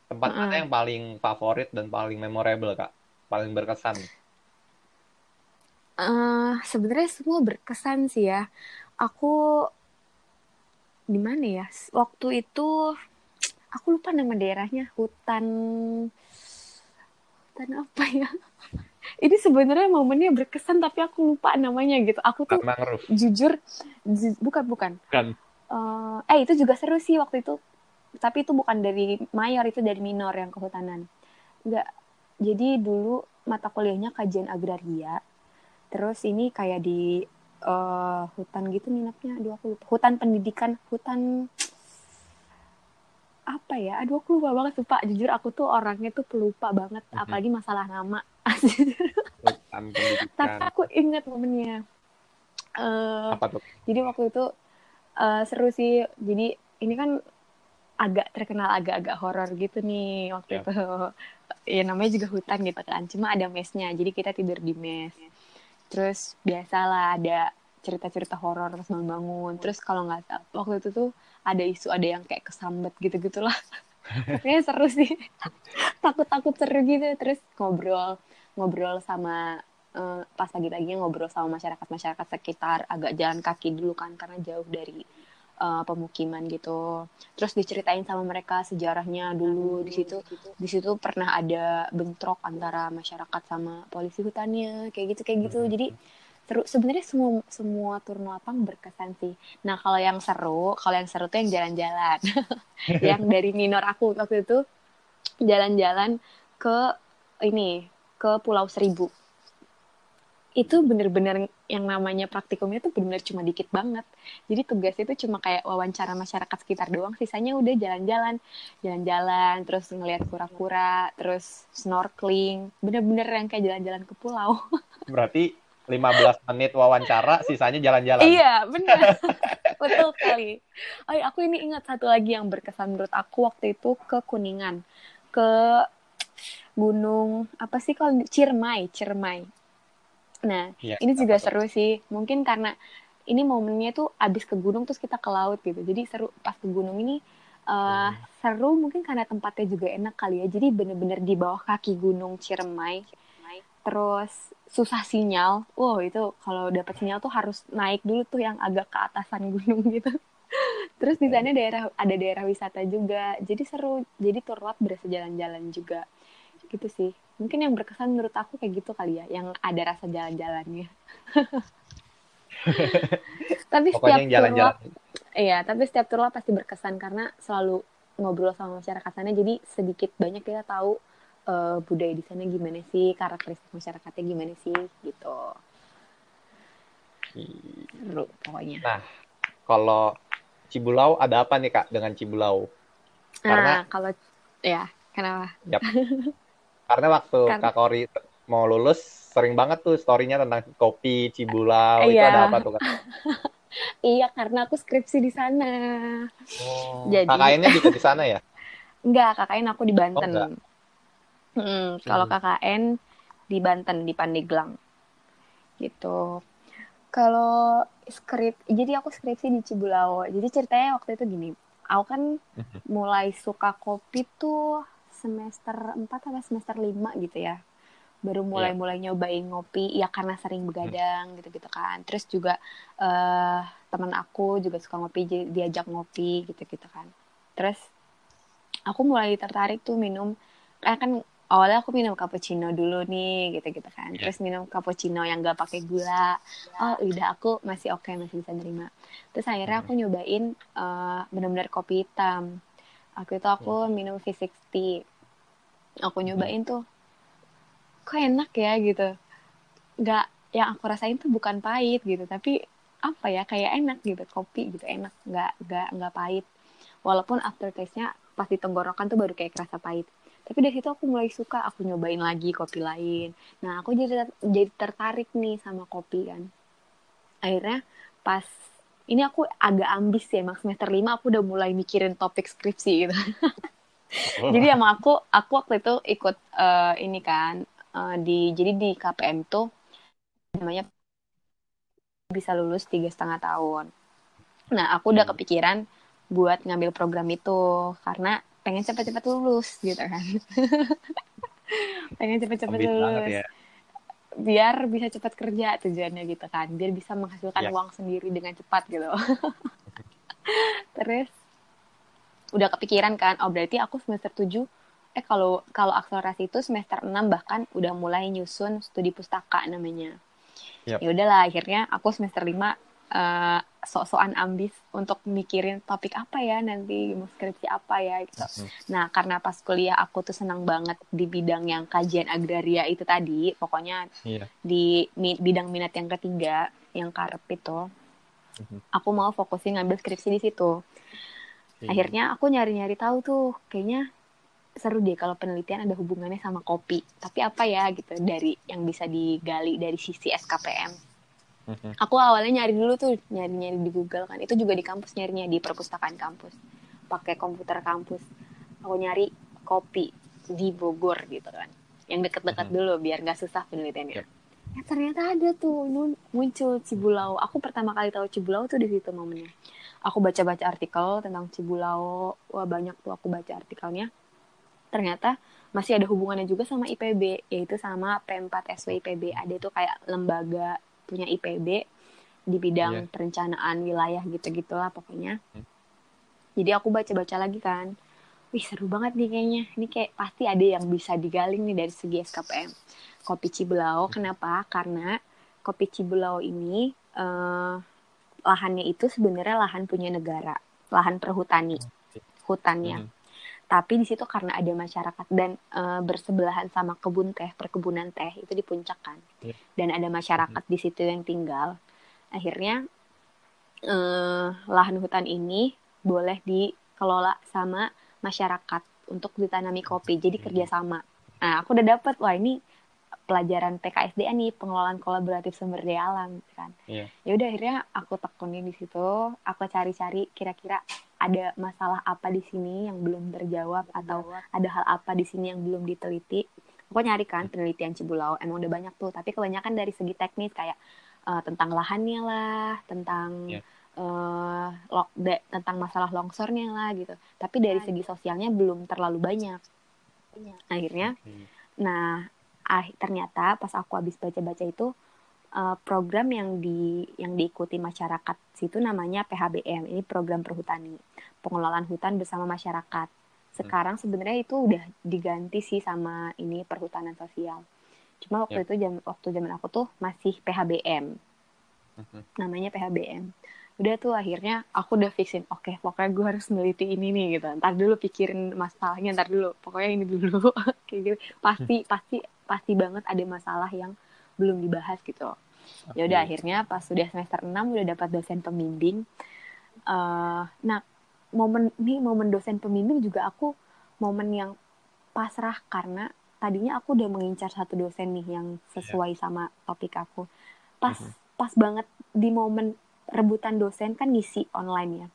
tempat mm -hmm. mana yang paling favorit dan paling memorable kak paling berkesan? Uh, sebenarnya semua berkesan sih ya. Aku di mana ya? Waktu itu aku lupa nama daerahnya, hutan hutan apa ya? Ini sebenarnya momennya berkesan tapi aku lupa namanya gitu. Aku tuh jujur ju bukan bukan. Kan. Uh, eh itu juga seru sih waktu itu. Tapi itu bukan dari mayor, itu dari minor yang kehutanan. Enggak jadi dulu mata kuliahnya kajian agraria terus ini kayak di uh, hutan gitu minatnya aduh aku lupa hutan pendidikan hutan apa ya? Aduh aku lupa banget lupa jujur aku tuh orangnya tuh pelupa banget mm -hmm. apalagi masalah nama. Tapi aku ingat momennya. Uh, apa tuh? jadi waktu itu uh, seru sih. Jadi ini kan agak terkenal agak-agak horor gitu nih waktu yeah. itu. Ya namanya juga hutan gitu kan. Cuma ada mesnya jadi kita tidur di mes terus biasalah ada cerita-cerita horor terus bangun-bangun. Terus kalau nggak waktu itu tuh ada isu ada yang kayak kesambet gitu gitulah pokoknya seru sih takut-takut seru gitu terus ngobrol ngobrol sama uh, pas pagi-paginya ngobrol sama masyarakat-masyarakat sekitar agak jalan kaki dulu kan karena jauh dari uh, pemukiman gitu. Terus diceritain sama mereka sejarahnya dulu di situ. Di situ pernah ada bentrok antara masyarakat sama polisi hutannya, kayak gitu kayak gitu. Jadi seru sebenarnya semua semua turun lapang berkesan sih. Nah kalau yang seru, kalau yang seru tuh yang jalan-jalan, yang dari minor aku waktu itu jalan-jalan ke ini ke Pulau Seribu itu bener-bener yang namanya praktikumnya tuh bener-bener cuma dikit banget. Jadi tugasnya itu cuma kayak wawancara masyarakat sekitar doang, sisanya udah jalan-jalan, jalan-jalan, terus ngelihat kura-kura, terus snorkeling, bener-bener yang kayak jalan-jalan ke pulau. Berarti 15 menit wawancara, sisanya jalan-jalan. Iya, bener. Betul kali. Oh, aku ini ingat satu lagi yang berkesan menurut aku waktu itu ke Kuningan. Ke gunung apa sih kalau Ciremai, Ciremai. Nah, ya, ini juga seru sih. Mungkin karena ini momennya tuh abis ke gunung terus kita ke laut gitu. Jadi seru pas ke gunung ini uh, hmm. seru mungkin karena tempatnya juga enak kali ya. Jadi bener-bener di bawah kaki gunung Ciremai. Terus susah sinyal. Wow, itu kalau dapat sinyal tuh harus naik dulu tuh yang agak ke atasan gunung gitu. Terus di sana daerah ada daerah wisata juga. Jadi seru. Jadi turut berasa jalan-jalan juga. Gitu sih mungkin yang berkesan menurut aku kayak gitu kali ya yang ada rasa jalan-jalannya tapi setiap jalan -jalan. iya tapi setiap tour pasti berkesan karena selalu ngobrol sama masyarakat sana jadi sedikit banyak kita tahu uh, budaya di sana gimana sih karakteristik masyarakatnya gimana sih gitu seru pokoknya nah kalau Cibulau ada apa nih kak dengan Cibulau karena nah, kalau ya kenapa yep. Karena waktu Kak, Kak Kori mau lulus sering banget tuh story-nya tentang kopi Cibulau iya. itu ada apa tuh Kak? iya, karena aku skripsi di sana. Oh, Jadi KKN-nya juga di sana ya? Enggak, KKN aku di Banten. Oh, hmm, kalau hmm. KKN di Banten di Pandeglang. Gitu. Kalau skrip, jadi aku skripsi di Cibulau. Jadi ceritanya waktu itu gini, aku kan mulai suka kopi tuh semester 4 atau semester 5 gitu ya baru mulai-mulai yeah. nyobain ngopi ya karena sering begadang hmm. gitu-gitu kan terus juga uh, teman aku juga suka ngopi diajak ngopi gitu-gitu kan terus aku mulai tertarik tuh minum karena kan awalnya aku minum cappuccino dulu nih gitu-gitu kan. Yeah. terus minum cappuccino yang gak pakai gula. Oh udah aku masih oke okay, masih bisa nerima. Terus akhirnya aku nyobain uh, benar-benar kopi hitam. Waktu itu aku hmm. minum V60. Aku nyobain tuh, kok enak ya gitu. Nggak, yang aku rasain tuh bukan pahit gitu, tapi apa ya kayak enak gitu kopi gitu enak. Nggak nggak nggak pahit. Walaupun aftertaste-nya pas di tenggorokan tuh baru kayak kerasa pahit tapi dari situ aku mulai suka aku nyobain lagi kopi lain. Nah aku jadi jadi tertarik nih sama kopi kan. Akhirnya pas ini aku agak ambis ya emang semester lima aku udah mulai mikirin topik skripsi gitu. Oh. jadi emang aku aku waktu itu ikut uh, ini kan uh, di jadi di KPM tuh namanya bisa lulus tiga setengah tahun. Nah aku udah hmm. kepikiran buat ngambil program itu karena pengen cepet-cepet lulus gitu kan. Pengen cepet-cepet lulus. ya. Biar bisa cepat kerja tujuannya gitu kan. Biar bisa menghasilkan yeah. uang sendiri dengan cepat gitu. Terus udah kepikiran kan oh berarti aku semester 7 eh kalau kalau akselerasi itu semester 6 bahkan udah mulai nyusun studi pustaka namanya. Yep. ya udahlah akhirnya aku semester 5 uh, sok-sokan ambis untuk mikirin topik apa ya nanti mau skripsi apa ya gitu. Mm. Nah karena pas kuliah aku tuh senang banget di bidang yang kajian agraria itu tadi, pokoknya yeah. di mi, bidang minat yang ketiga yang karep itu, mm-hmm. aku mau fokusin ngambil skripsi di situ. Yeah. Akhirnya aku nyari-nyari tahu tuh, kayaknya seru deh kalau penelitian ada hubungannya sama kopi. Tapi apa ya gitu dari yang bisa digali dari sisi SKPM hmm Aku awalnya nyari dulu tuh, nyari-nyari di Google kan. Itu juga di kampus nyarinya di perpustakaan kampus. Pakai komputer kampus. Aku nyari kopi di Bogor gitu kan. Yang deket-deket mm-hmm. dulu biar nggak susah penelitiannya. Yep. ya ternyata ada tuh muncul Cibulau aku pertama kali tahu Cibulau tuh di situ momennya aku baca-baca artikel tentang Cibulau wah banyak tuh aku baca artikelnya ternyata masih ada hubungannya juga sama IPB yaitu sama P4 SW IPB ada tuh kayak lembaga punya IPB di bidang yeah. perencanaan wilayah gitu-gitulah pokoknya. Hmm. jadi aku baca-baca lagi kan. Wih seru banget nih kayaknya. Ini kayak pasti ada yang bisa digaling nih dari segi SKPM kopi Cibulau hmm. kenapa? Karena kopi Cibulau ini uh, lahannya itu sebenarnya lahan punya negara lahan perhutani. Hutannya. Hmm tapi di situ karena ada masyarakat dan uh, bersebelahan sama kebun teh perkebunan teh itu di puncak kan yeah. dan ada masyarakat mm -hmm. di situ yang tinggal akhirnya uh, lahan hutan ini boleh dikelola sama masyarakat untuk ditanami kopi jadi kerjasama nah aku udah dapet wah ini pelajaran PKSDA nih pengelolaan kolaboratif sumber daya alam kan yeah. ya udah akhirnya aku tekunin di situ aku cari-cari kira-kira ada masalah apa di sini yang belum terjawab atau ada hal apa di sini yang belum diteliti? Aku nyari kan penelitian Cibulau emang udah banyak tuh tapi kebanyakan dari segi teknis kayak uh, tentang lahannya lah tentang yeah. Ya. uh, lo, de, tentang masalah longsornya lah gitu. Tapi dari segi sosialnya belum terlalu banyak. Akhirnya nah ah, ternyata pas aku habis baca-baca itu uh, program yang di yang diikuti masyarakat situ namanya PHBM ini program perhutani pengelolaan hutan bersama masyarakat. Sekarang sebenarnya itu udah diganti sih sama ini perhutanan sosial. Cuma waktu yeah. itu jam waktu zaman aku tuh masih PHBM mm-hmm. namanya PHBM udah tuh akhirnya aku udah fixin oke okay, pokoknya gue harus meneliti ini nih gitu. Ntar dulu pikirin masalahnya ntar dulu. Pokoknya ini dulu. Kayak gitu. Pasti pasti pasti banget ada masalah yang belum dibahas gitu. Ya udah akhirnya pas sudah semester 6 udah dapat dosen pembimbing uh, nah momen nih momen dosen pembimbing juga aku momen yang pasrah karena tadinya aku udah mengincar satu dosen nih yang sesuai yeah. sama topik aku pas mm -hmm. pas banget di momen rebutan dosen kan ngisi online ya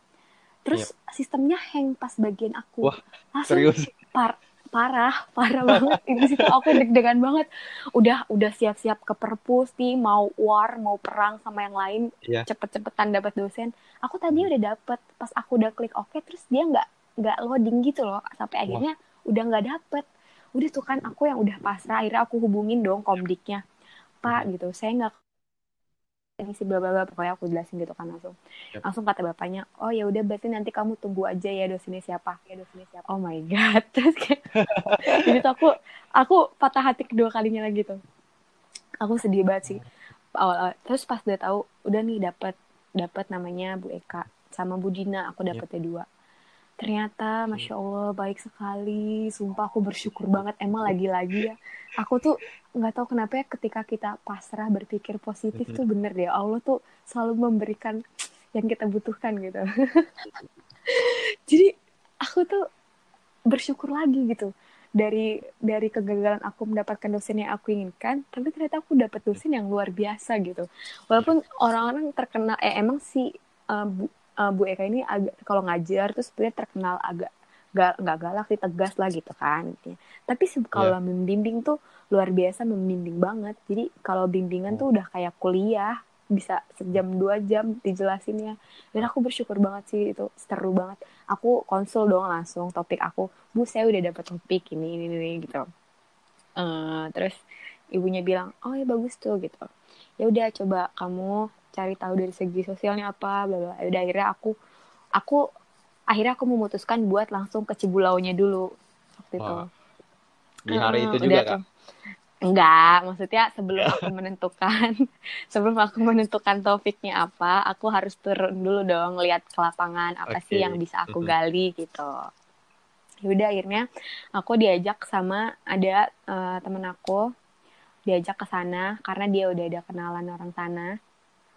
terus yeah. sistemnya hang pas bagian aku Wah, langsung serius par parah parah banget. Di situ aku deg-degan banget. Udah udah siap-siap ke perpus nih mau war mau perang sama yang lain yeah. cepet-cepetan dapat dosen. Aku tadi udah dapet pas aku udah klik oke okay, terus dia nggak nggak loading gitu loh sampai akhirnya Wah. udah nggak dapet. Udah tuh kan aku yang udah pasrah akhirnya aku hubungin dong komdiknya. Pak gitu saya nggak ini si bla bla pokoknya aku jelasin gitu kan langsung yep. langsung kata bapaknya oh ya udah berarti nanti kamu tunggu aja ya dosennya siapa ya dosennya siapa oh my god terus kayak jadi tuh aku aku patah hati kedua kalinya lagi tuh aku sedih banget sih awal, awal. terus pas udah tahu udah nih dapat dapat namanya Bu Eka sama Bu Dina aku dapetnya yep. dua ternyata masya allah baik sekali. Sumpah aku bersyukur banget. Emang lagi-lagi ya aku tuh nggak tahu kenapa ya ketika kita pasrah berpikir positif tuh bener deh. Allah tuh selalu memberikan yang kita butuhkan gitu. Jadi aku tuh bersyukur lagi gitu. Dari dari kegagalan aku mendapatkan dosen yang aku inginkan tapi ternyata aku dapat dosen yang luar biasa gitu. Walaupun orang-orang terkenal eh emang si uh, bu, uh, Bu Eka ini agak kalau ngajar tuh sebenarnya terkenal agak gak nggak galak sih tegas lah gitu kan gitu. tapi kalau yeah. membimbing tuh luar biasa membimbing banget jadi kalau bimbingan tuh oh. udah kayak kuliah bisa sejam dua jam dijelasinnya dan aku bersyukur banget sih itu seru banget aku konsul dong langsung topik aku bu saya udah dapet topik ini ini ini gitu uh, terus ibunya bilang oh ya bagus tuh gitu ya udah coba kamu cari tahu dari segi sosialnya apa bla bla. Udah akhirnya aku aku akhirnya aku memutuskan buat langsung ke Cibulaunya dulu waktu itu. Di hari hmm, itu juga kan enggak maksudnya sebelum aku menentukan sebelum aku menentukan topiknya apa aku harus turun dulu dong lihat ke lapangan apa okay. sih yang bisa aku gali gitu. Yaudah akhirnya aku diajak sama ada uh, temen aku diajak ke sana karena dia udah ada kenalan orang sana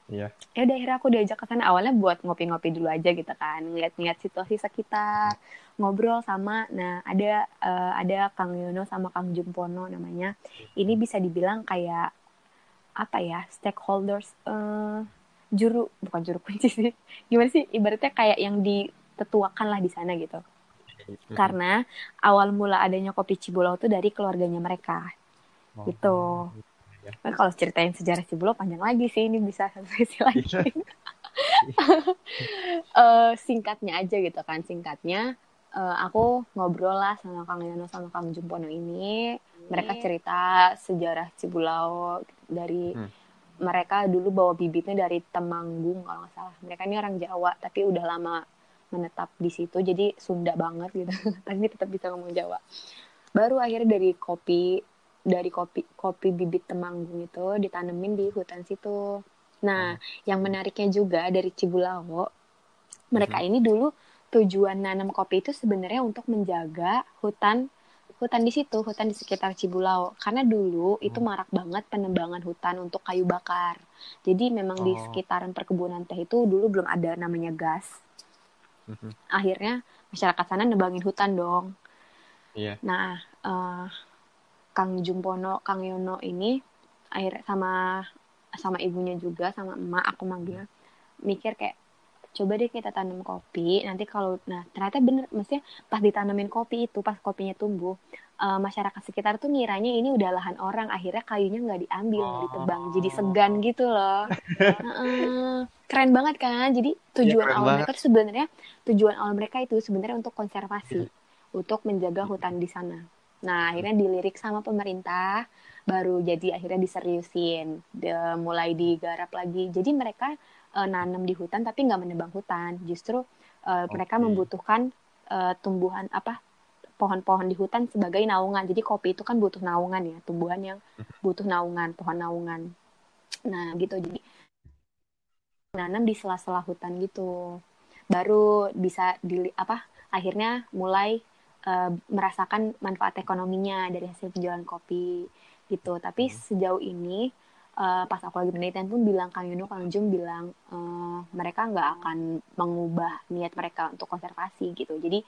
Iya. Ya udah akhirnya aku diajak ke sana awalnya buat ngopi-ngopi dulu aja gitu kan, ngeliat-ngeliat situasi sekitar, ngobrol sama, nah ada uh, ada Kang Yono sama Kang Jumpono namanya. Ini bisa dibilang kayak apa ya stakeholders uh, juru bukan juru kunci sih, gimana sih ibaratnya kayak yang ditetuakan lah di sana gitu. Karena awal mula adanya kopi Cibulau tuh dari keluarganya mereka, oh. gitu. Ya. Nah, kalau ceritain sejarah Cibulau panjang lagi sih ini bisa satu sesi lagi. uh, singkatnya aja gitu kan singkatnya. Uh, aku ngobrol lah sama Kang Yono sama Kang Jumpono ini. Mereka cerita sejarah Cibulau dari hmm. mereka dulu bawa bibitnya dari Temanggung kalau nggak salah. Mereka ini orang Jawa tapi udah lama menetap di situ jadi Sunda banget gitu. Tapi tetap bisa ngomong Jawa. Baru akhirnya dari kopi dari kopi kopi bibit Temanggung itu ditanemin di hutan situ Nah, hmm. yang menariknya juga dari Cibulawo, mereka hmm. ini dulu tujuan nanam kopi itu sebenarnya untuk menjaga hutan hutan di situ, hutan di sekitar Cibulawo. Karena dulu hmm. itu marak banget penebangan hutan untuk kayu bakar. Jadi memang oh. di sekitaran perkebunan teh itu dulu belum ada namanya gas. Hmm. Akhirnya masyarakat sana nebangin hutan dong. Yeah. Nah, uh, Kang Jumpono, Kang Yono ini akhirnya sama sama ibunya juga sama emak aku manggil mikir kayak coba deh kita tanam kopi nanti kalau nah ternyata bener maksudnya pas ditanamin kopi itu pas kopinya tumbuh uh, masyarakat sekitar tuh ngiranya ini udah lahan orang akhirnya kayunya nggak diambil nggak oh. ditebang jadi segan gitu loh uh, keren banget kan jadi tujuan ya, awal banget. mereka sebenarnya tujuan awal mereka itu sebenarnya untuk konservasi ya. untuk menjaga hutan di sana nah akhirnya dilirik sama pemerintah baru jadi akhirnya diseriusin. De, mulai digarap lagi. Jadi mereka uh, nanam di hutan tapi nggak menebang hutan. Justru uh, eh, okay. mereka membutuhkan uh, tumbuhan apa pohon-pohon di hutan sebagai naungan. Jadi kopi itu kan butuh naungan ya tumbuhan yang mhm. butuh naungan pohon naungan. Nah gitu. Jadi nanam di sela-sela hutan gitu. Baru bisa di apa akhirnya mulai uh, merasakan manfaat ekonominya dari hasil penjualan kopi gitu tapi hmm. sejauh ini uh, pas aku lagi penelitian pun bilang Kang Yuno Kang Jum bilang uh, mereka nggak akan mengubah niat mereka untuk konservasi gitu jadi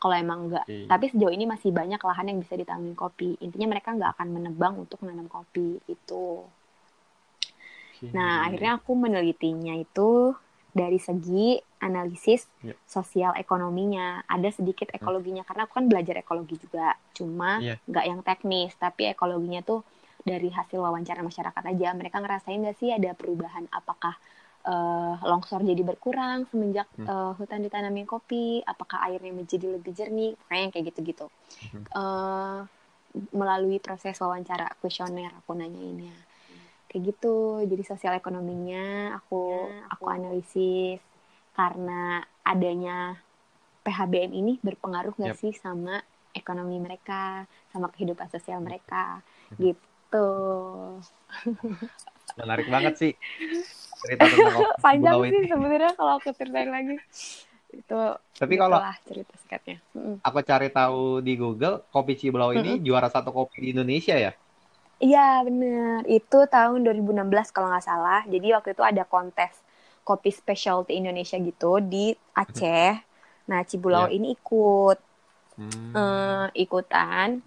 kalau emang enggak okay. tapi sejauh ini masih banyak lahan yang bisa ditanamin kopi intinya mereka nggak akan menebang untuk menanam kopi itu okay. nah akhirnya aku menelitinya itu dari segi analisis yeah. sosial ekonominya ada sedikit hmm. ekologinya karena aku kan belajar ekologi juga cuma iya. nggak yeah. yang teknis tapi ekologinya tuh dari hasil wawancara masyarakat aja mereka ngerasain nggak sih ada perubahan apakah uh, longsor jadi berkurang semenjak hmm. uh, hutan ditanamin kopi apakah airnya menjadi lebih jernih kayak kayak gitu-gitu hmm. uh, melalui proses wawancara kuesioner aku nanyainnya kayak gitu. Jadi sosial ekonominya aku ya, aku, aku analisis. Karena adanya PHBM ini berpengaruh nggak yep. sih sama ekonomi mereka sama kehidupan sosial mereka? Hmm. gitu. Menarik banget sih cerita tentang panjang sih sebenarnya kalau aku ceritain lagi. Itu tapi kalau cerita singkatnya. Aku cari tahu di Google kopi Ciblau ini juara satu kopi di Indonesia ya Iya bener, itu tahun 2016 kalau nggak salah. Jadi waktu itu ada kontes kopi specialty Indonesia gitu di Aceh. Nah Cibulau yeah. ini ikut, hmm. uh, ikutan.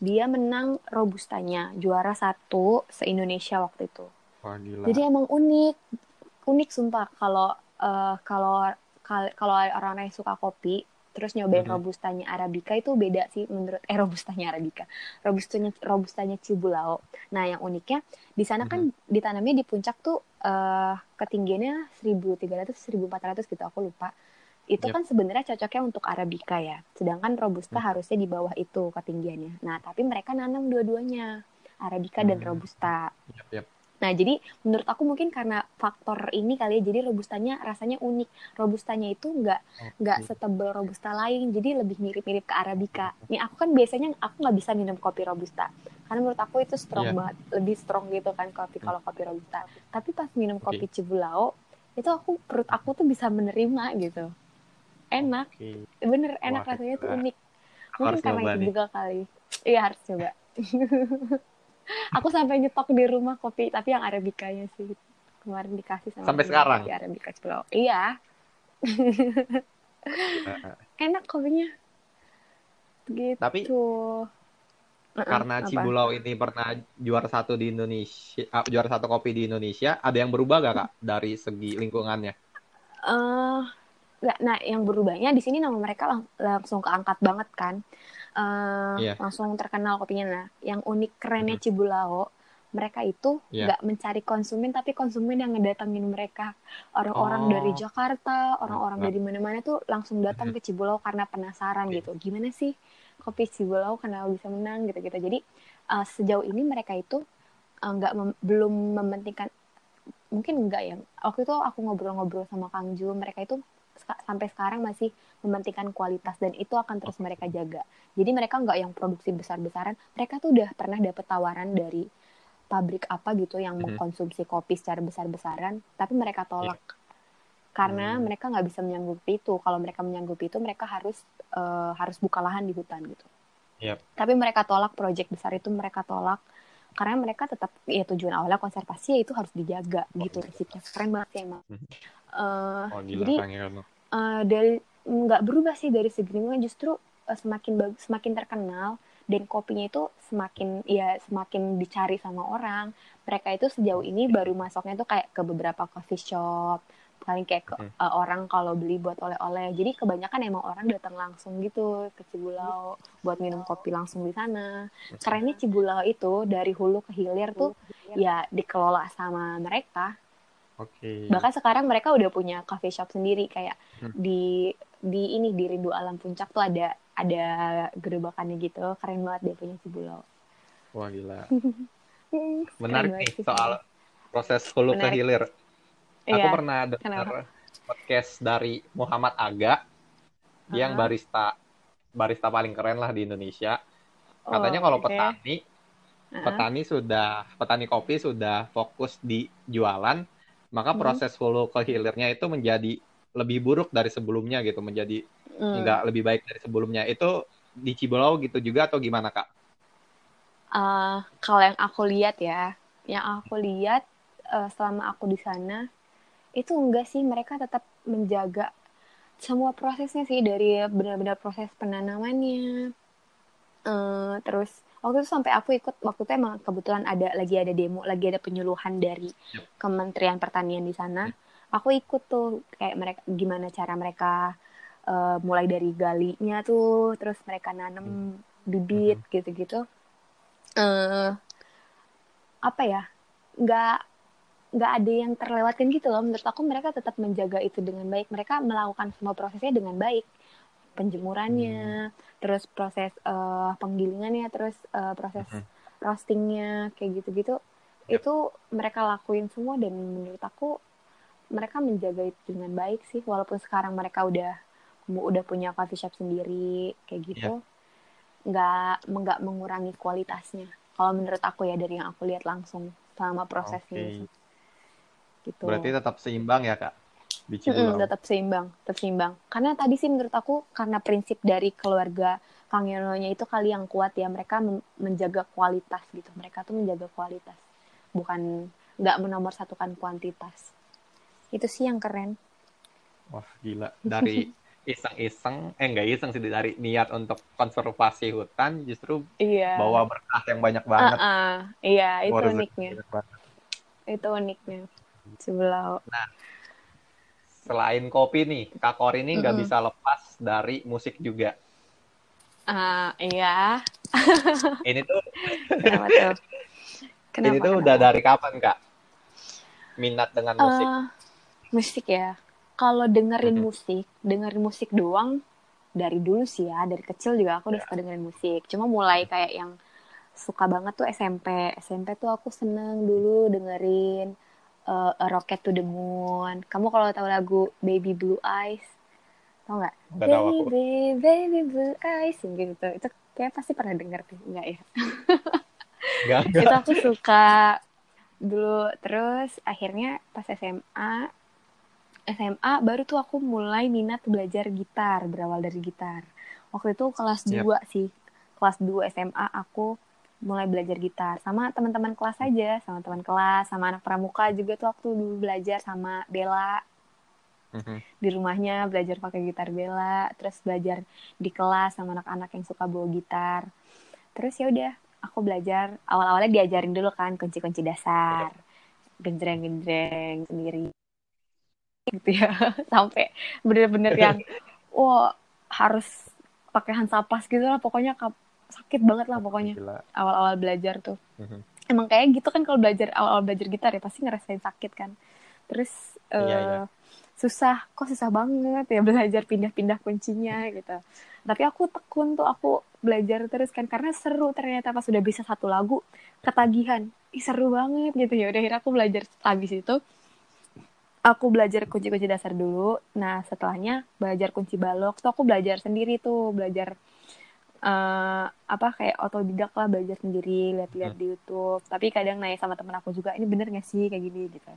Dia menang robustanya, juara satu se Indonesia waktu itu. Wah, gila. Jadi emang unik, unik sumpah kalau uh, kalau kalau orang-orang yang suka kopi terus nyobain mm -hmm. robustanya arabica itu beda sih menurut eh robustanya arabica robustanya robustanya cibulao nah yang uniknya di sana mm -hmm. kan ditanamnya di puncak tuh uh, ketinggiannya 1300 1400 gitu aku lupa itu yep. kan sebenarnya cocoknya untuk arabica ya sedangkan robusta hmm. harusnya di bawah itu ketinggiannya nah tapi mereka nanam dua-duanya arabica hmm. dan robusta yep, yep. Nah, jadi menurut aku mungkin karena faktor ini kali ya, jadi robustanya rasanya unik. Robustanya itu nggak nggak okay. setebal robusta lain, jadi lebih mirip-mirip ke arabica. Nih aku kan biasanya aku nggak bisa minum kopi robusta, karena menurut aku itu strong yeah. banget, lebih strong gitu kan kopi kalau kopi robusta. Tapi pas minum okay. kopi cibulao, itu aku perut aku tuh bisa menerima gitu. Enak, okay. bener enak Wah, rasanya tuh unik. Mungkin karena itu juga kali. Iya harus coba. aku sampai nyetok di rumah kopi tapi yang arabikanya sih. Kemarin dikasih sama sampai sekarang? kopi arabika Cipulau iya. Enak kopinya. Gitu. Tapi karena Cibulau ini pernah juara satu di Indonesia, uh, juara satu kopi di Indonesia, ada yang berubah gak kak dari segi lingkungannya? Uh, nah, yang berubahnya di sini nama mereka lang langsung keangkat banget kan uh, eh, yeah. langsung terkenal kopinya nah yang unik kerennya mm -hmm. Cibulao mereka itu Iya. nggak mencari konsumen tapi konsumen yang ngedatangin mereka orang-orang Oh. dari Jakarta orang-orang Nah. dari mana-mana tuh langsung datang Mhm. ke Cibulau karena penasaran Iya. gitu gimana sih kopi Cibulau kenapa bisa menang gitu-gitu jadi uh, sejauh ini mereka itu uh, nggak mem- belum mementingkan mungkin enggak ya waktu itu aku ngobrol-ngobrol sama Kang Ju mereka itu sampai sekarang masih mementingkan kualitas dan itu akan terus mereka jaga. Jadi mereka nggak yang produksi besar-besaran mereka tuh udah pernah dapet tawaran dari pabrik apa gitu yang Mhm. mengkonsumsi kopi secara besar-besaran tapi mereka tolak. Karena Hmm. mereka nggak bisa menyanggupi itu. Kalau mereka menyanggupi itu mereka harus eh, harus buka lahan di hutan gitu. Yap. tapi mereka tolak proyek besar itu mereka tolak karena mereka tetap ya tujuan awalnya konservasi ya itu harus dijaga gitu resipnya keren banget sih emang. Eh, Oh gila jadi eh, dari nggak berubah sih dari segi lingkungan justru eh, semakin bagus semakin terkenal dan kopinya itu semakin ya semakin dicari sama orang. Mereka itu sejauh ini baru masuknya tuh kayak ke beberapa coffee shop paling kayak ke Hmm. eh, orang kalau beli buat oleh-oleh. Jadi kebanyakan emang orang datang langsung gitu ke Cibulau buat minum kopi langsung di sana. Kerennya Cibulau itu dari hulu ke hilir tuh ya dikelola sama mereka Oke. bahkan sekarang mereka udah punya coffee shop sendiri kayak Hmm. di di ini di Rindu Alam Puncak tuh ada ada gerobakannya gitu keren banget dia punya Cibulau Wah gila. Hmm, Menarik nih sih, soal proses hulu ke Menarik. hilir. Aku Iya. pernah dengar podcast dari Muhammad Aga yang Aha. barista barista paling keren lah di Indonesia. Oh, Katanya kalau oke. petani Heeh. petani sudah petani kopi sudah fokus di jualan, maka proses hulu ke hilirnya itu menjadi lebih buruk dari sebelumnya gitu, menjadi Hmm. enggak lebih baik dari sebelumnya. Itu di Cibolau gitu juga atau gimana, Kak? Eh, kalau yang aku lihat ya, yang aku lihat eh, selama aku di sana itu enggak sih mereka tetap menjaga semua prosesnya sih dari benar-benar proses penanamannya. Eh, terus waktu itu sampai aku ikut waktu itu emang kebetulan ada lagi ada demo, lagi ada penyuluhan dari Kementerian Pertanian di sana. Aku ikut tuh kayak mereka gimana cara mereka eh, mulai dari galinya tuh, terus mereka nanam bibit gitu-gitu. Eh apa ya nggak nggak ada yang terlewatkan gitu loh. Menurut aku mereka tetap menjaga itu dengan baik. Mereka melakukan semua prosesnya dengan baik penjemurannya terus proses eh, penggilingannya terus eh, proses Mhm. roastingnya kayak gitu-gitu Yap. itu mereka lakuin semua dan menurut aku mereka menjaga itu dengan baik sih walaupun sekarang mereka udah udah punya coffee shop sendiri kayak gitu nggak nggak mengurangi kualitasnya kalau menurut aku ya dari yang aku lihat langsung selama prosesnya Oke. gitu Berarti tetap seimbang ya, Kak? Cibolau. tetap seimbang tetap seimbang karena tadi sih menurut aku karena prinsip dari keluarga Kang Yono-nya itu kali yang kuat ya mereka men- menjaga kualitas gitu. Mereka tuh menjaga kualitas. Bukan nggak menomorsatukan kuantitas. Itu sih yang keren. Wah, gila. Dari iseng-iseng, eh enggak iseng sih, dari niat untuk konservasi hutan, justru iya. bawa berkah yang banyak banget. Ah, ah. iya itu rezeki uniknya. itu uniknya. Sebelah Selain kopi nih, Kak Kor ini nggak Mm-mm. bisa lepas dari musik juga. ah iya Ini tuh kenapa tuh kenapa ini tuh kenapa? udah dari kapan, Kak? Minat dengan musik. Eh, musik ya. Kalau dengerin Mhm. musik, dengerin musik doang dari dulu sih ya, dari kecil juga aku udah Ya. suka dengerin musik. Cuma mulai kayak yang suka banget tuh SMP. SMP tuh aku seneng dulu dengerin eh, A Rocket to the Moon. Kamu kalau tahu lagu Baby Blue Eyes, tau nggak? Baby, baby blue eyes, gitu. Itu kayak pasti pernah denger deh, enggak ya? Nggak, nggak. itu aku suka dulu terus akhirnya pas SMA SMA baru tuh aku mulai minat belajar gitar berawal dari gitar waktu itu kelas Yap. 2 sih kelas 2 SMA aku mulai belajar gitar sama teman-teman kelas aja sama teman kelas sama anak pramuka juga tuh waktu dulu belajar sama Bella. Mhm. di rumahnya belajar pakai gitar Bella terus belajar di kelas sama anak-anak yang suka bawa gitar. Terus ya udah aku belajar. Awal-awalnya diajarin dulu kan kunci-kunci dasar genjreng-genjreng sendiri. Gitu ya sampai bener-bener yang wah harus pakai hansapas gitu lah pokoknya sakit banget lah pokoknya. Gila. awal-awal belajar tuh. Mhm. emang kayak gitu kan kalau belajar awal-awal belajar gitar ya pasti ngerasain sakit kan. Terus uh, iya, iya. susah kok susah banget ya belajar pindah-pindah kuncinya gitu. Tapi aku tekun tuh aku belajar terus kan karena seru ternyata pas sudah bisa satu lagu ketagihan. Ih, seru banget gitu. Ya udah akhirnya aku belajar habis itu. Aku belajar kunci-kunci dasar dulu. Nah setelahnya belajar kunci balok. Tuh aku belajar sendiri tuh belajar uh, apa kayak otodidak lah belajar sendiri lihat-lihat hmm. di YouTube. Tapi kadang nanya sama temen aku juga ini bener gak sih? kayak gini gitu.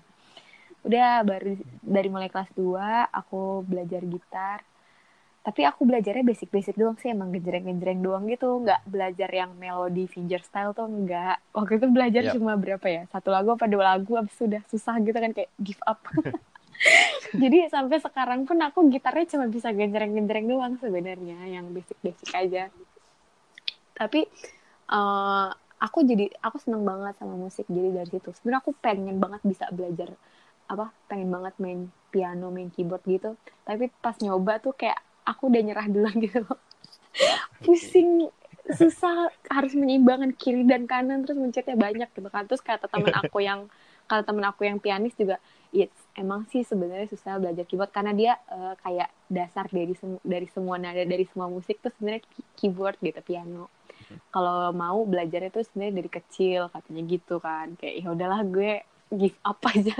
Udah baru dari mulai kelas 2 aku belajar gitar. Tapi aku belajarnya basic-basic doang sih emang gejreng-gejreng doang gitu. Nggak belajar yang melodi finger style tuh nggak. Waktu itu belajar yep. cuma berapa ya? Satu lagu apa dua lagu abis sudah susah gitu kan kayak give up. Jadi sampai sekarang pun aku gitarnya cuma bisa gejreng-gejreng doang sebenarnya yang basic-basic aja tapi uh, aku jadi aku seneng banget sama musik. Jadi dari situ. Sebenarnya aku pengen banget bisa belajar apa pengen banget main piano main keyboard gitu. Tapi pas nyoba tuh kayak aku udah nyerah duluan gitu. Pusing susah harus menyeimbangkan kiri dan kanan terus mencetnya banyak gitu kan. Terus kata teman aku yang kata teman aku yang pianis juga ya emang sih sebenarnya susah belajar keyboard. Karena dia uh, kayak dasar dari semu dari semua nada dari semua musik tuh sebenarnya keyboard gitu piano kalau mau belajar itu sebenarnya dari kecil katanya gitu kan. Kayak ya udahlah gue give up aja.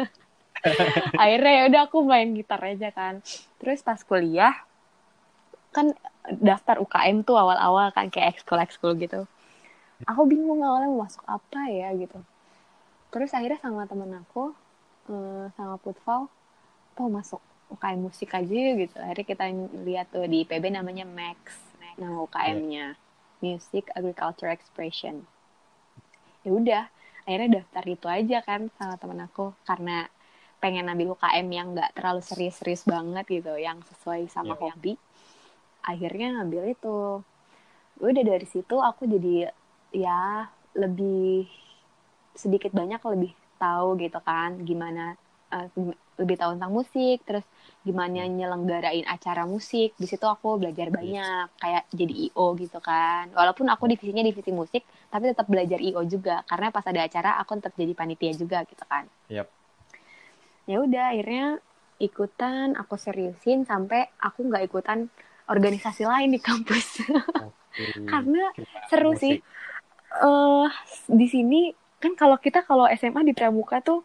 Akhirnya ya udah aku main gitar aja kan. Terus pas kuliah kan daftar UKM tuh awal-awal kan kayak ekskul ekskul gitu. Aku bingung awalnya mau masuk apa ya gitu. Terus akhirnya sama temen aku uh, sama Putval tuh masuk UKM musik aja gitu. Akhirnya kita lihat tuh di PB namanya Max nama UKM-nya Music Agriculture Expression. Ya udah akhirnya daftar itu aja kan sama temen aku karena pengen ambil UKM yang nggak terlalu serius-serius banget gitu yang sesuai sama yeah. hobi. Akhirnya ngambil itu. Udah dari situ aku jadi ya lebih sedikit banyak lebih tahu gitu kan gimana uh, lebih tahu tentang musik terus gimana nyelenggarain acara musik di situ aku belajar banyak kayak jadi io gitu kan. Walaupun aku divisinya divisi musik tapi tetap belajar io juga karena pas ada acara aku tetap jadi panitia juga gitu kan. Yep. ya udah akhirnya ikutan aku seriusin sampai aku nggak ikutan organisasi lain di kampus. Okay. karena seru Musik. sih uh, di sini kan kalau kita kalau SMA di Pramuka tuh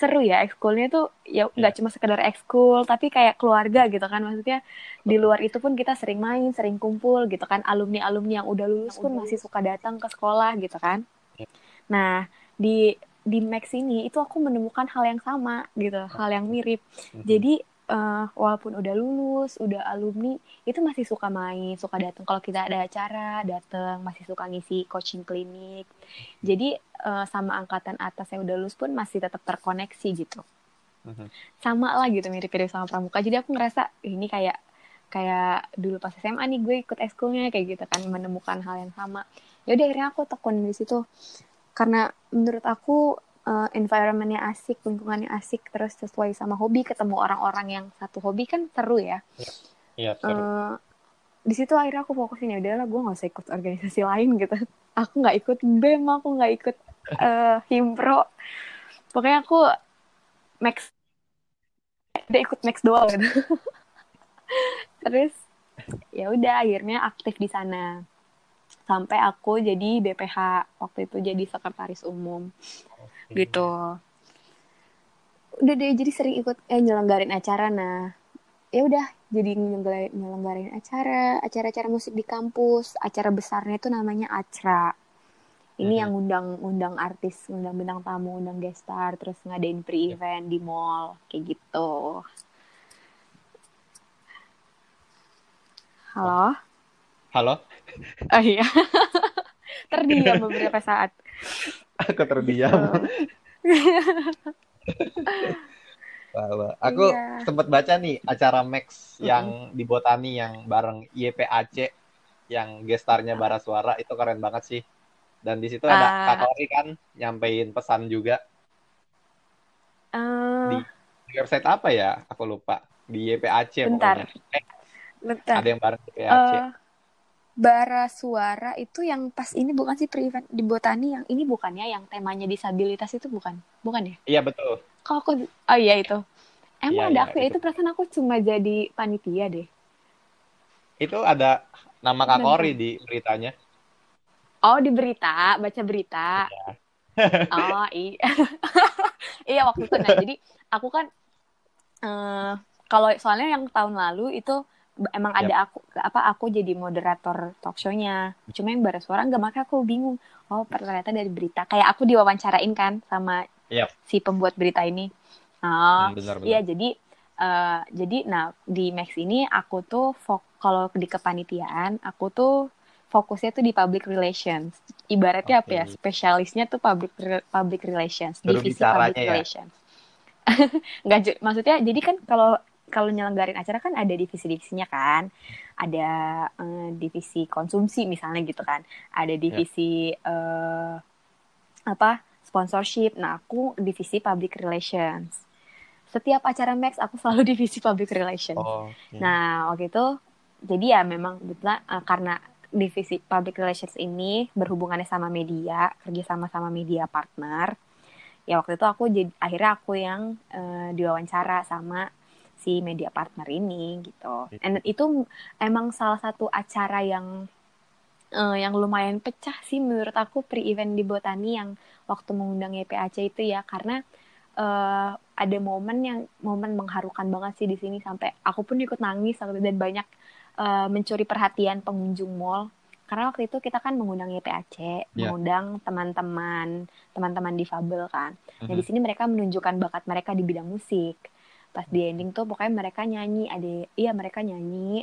seru ya ekskulnya tuh ya nggak yeah. cuma sekedar ekskul tapi kayak keluarga gitu kan maksudnya di luar itu pun kita sering main sering kumpul gitu kan alumni alumni yang udah lulus pun masih suka datang ke sekolah gitu kan yeah. nah di di Max ini itu aku menemukan hal yang sama gitu hal yang mirip mm -hmm. jadi uh, walaupun udah lulus, udah alumni, itu masih suka main, suka datang. Kalau kita ada acara, datang, masih suka ngisi coaching klinik. Jadi uh, sama angkatan atas yang udah lulus pun masih tetap terkoneksi gitu. Uh-huh. Sama lah gitu mirip-mirip sama pramuka. Jadi aku ngerasa ini kayak kayak dulu pas SMA nih gue ikut eskulnya kayak gitu kan menemukan hal yang sama. Ya udah akhirnya aku tekun di situ. Karena menurut aku uh, environmentnya asik, lingkungannya asik, terus sesuai sama hobi, ketemu orang-orang yang satu hobi kan seru ya. Iya, seru. Uh, di situ akhirnya aku fokusin ya udahlah gue nggak usah ikut organisasi lain gitu. Aku nggak ikut BEM, aku nggak ikut uh, himpro. Pokoknya aku max. Udah ikut max doang gitu. terus ya udah akhirnya aktif di sana. Sampai aku jadi BPH waktu itu jadi sekretaris umum. Gitu. Udah deh jadi sering ikut eh nyelenggarin acara. Nah ya udah jadi nyelenggarin, nyelenggarin acara. Acara-acara musik di kampus. Acara besarnya itu namanya acra ini yang undang undang artis undang bintang tamu undang guest star terus ngadain pre event di mall kayak gitu. Halo? Halo? Oh iya. Terdiam beberapa saat. Aku terdiam. Wah, aku iya. sempat baca nih acara Max yang di Botani yang bareng YPAC yang gestarnya Bara Suara itu keren banget sih. Dan di situ uh, ada ah. Kak Tori kan nyampein pesan juga. Uh, di, di website apa ya? Aku lupa. Di YPAC bentar. pokoknya. Eh, bentar. Ada yang bareng YPAC. Uh, bara suara itu yang pas ini bukan sih pre-event di botani yang ini bukannya yang temanya disabilitas itu bukan bukan ya Iya betul. kalau aku oh iya itu emang Iya, ada iya, aku ya itu. itu perasaan aku cuma jadi panitia deh Itu ada nama Kak. Kori di beritanya. Oh di berita baca berita Iya. oh iya iya waktu itu nah jadi aku kan eh kalau soalnya yang tahun lalu itu emang Yap. ada aku apa aku jadi moderator talk show-nya cuma yang bara suara nggak makanya aku bingung oh ternyata dari berita kayak aku diwawancarain kan sama Yap. si pembuat berita ini oh Hmm, benar benar. iya jadi eh, jadi nah di Max ini aku tuh kalau di kepanitiaan aku tuh fokusnya tuh di public relations. Ibaratnya apa ya? Spesialisnya tuh public re- public relations divisi public ya? relations. Nggak ju- maksudnya jadi kan kalau kalau nyelenggarin acara kan ada divisi-divisinya kan. Ada eh, divisi konsumsi misalnya gitu kan. Ada divisi eh, apa sponsorship. Nah aku divisi public relations. Setiap acara Max aku selalu divisi public relations. Oh. iya. Nah, waktu itu jadi ya memang kebetulan eh, karena divisi public relations ini berhubungannya sama media, kerja sama sama media partner. Ya waktu itu aku jadi akhirnya aku yang eh, diwawancara sama si media partner ini gitu. And itu emang salah satu acara yang eh, yang lumayan pecah sih menurut aku pre-event di Botani yang waktu mengundang YPAC itu ya karena eh, ada momen yang momen mengharukan banget sih di sini sampai aku pun ikut nangis dan banyak eh, mencuri perhatian pengunjung mall karena waktu itu kita kan mengundang YPAC, Ya. mengundang teman-teman teman-teman difabel kan. Nah di Mhm. sini mereka menunjukkan bakat mereka di bidang musik. Pas di ending tuh pokoknya mereka nyanyi, ada iya mereka nyanyi.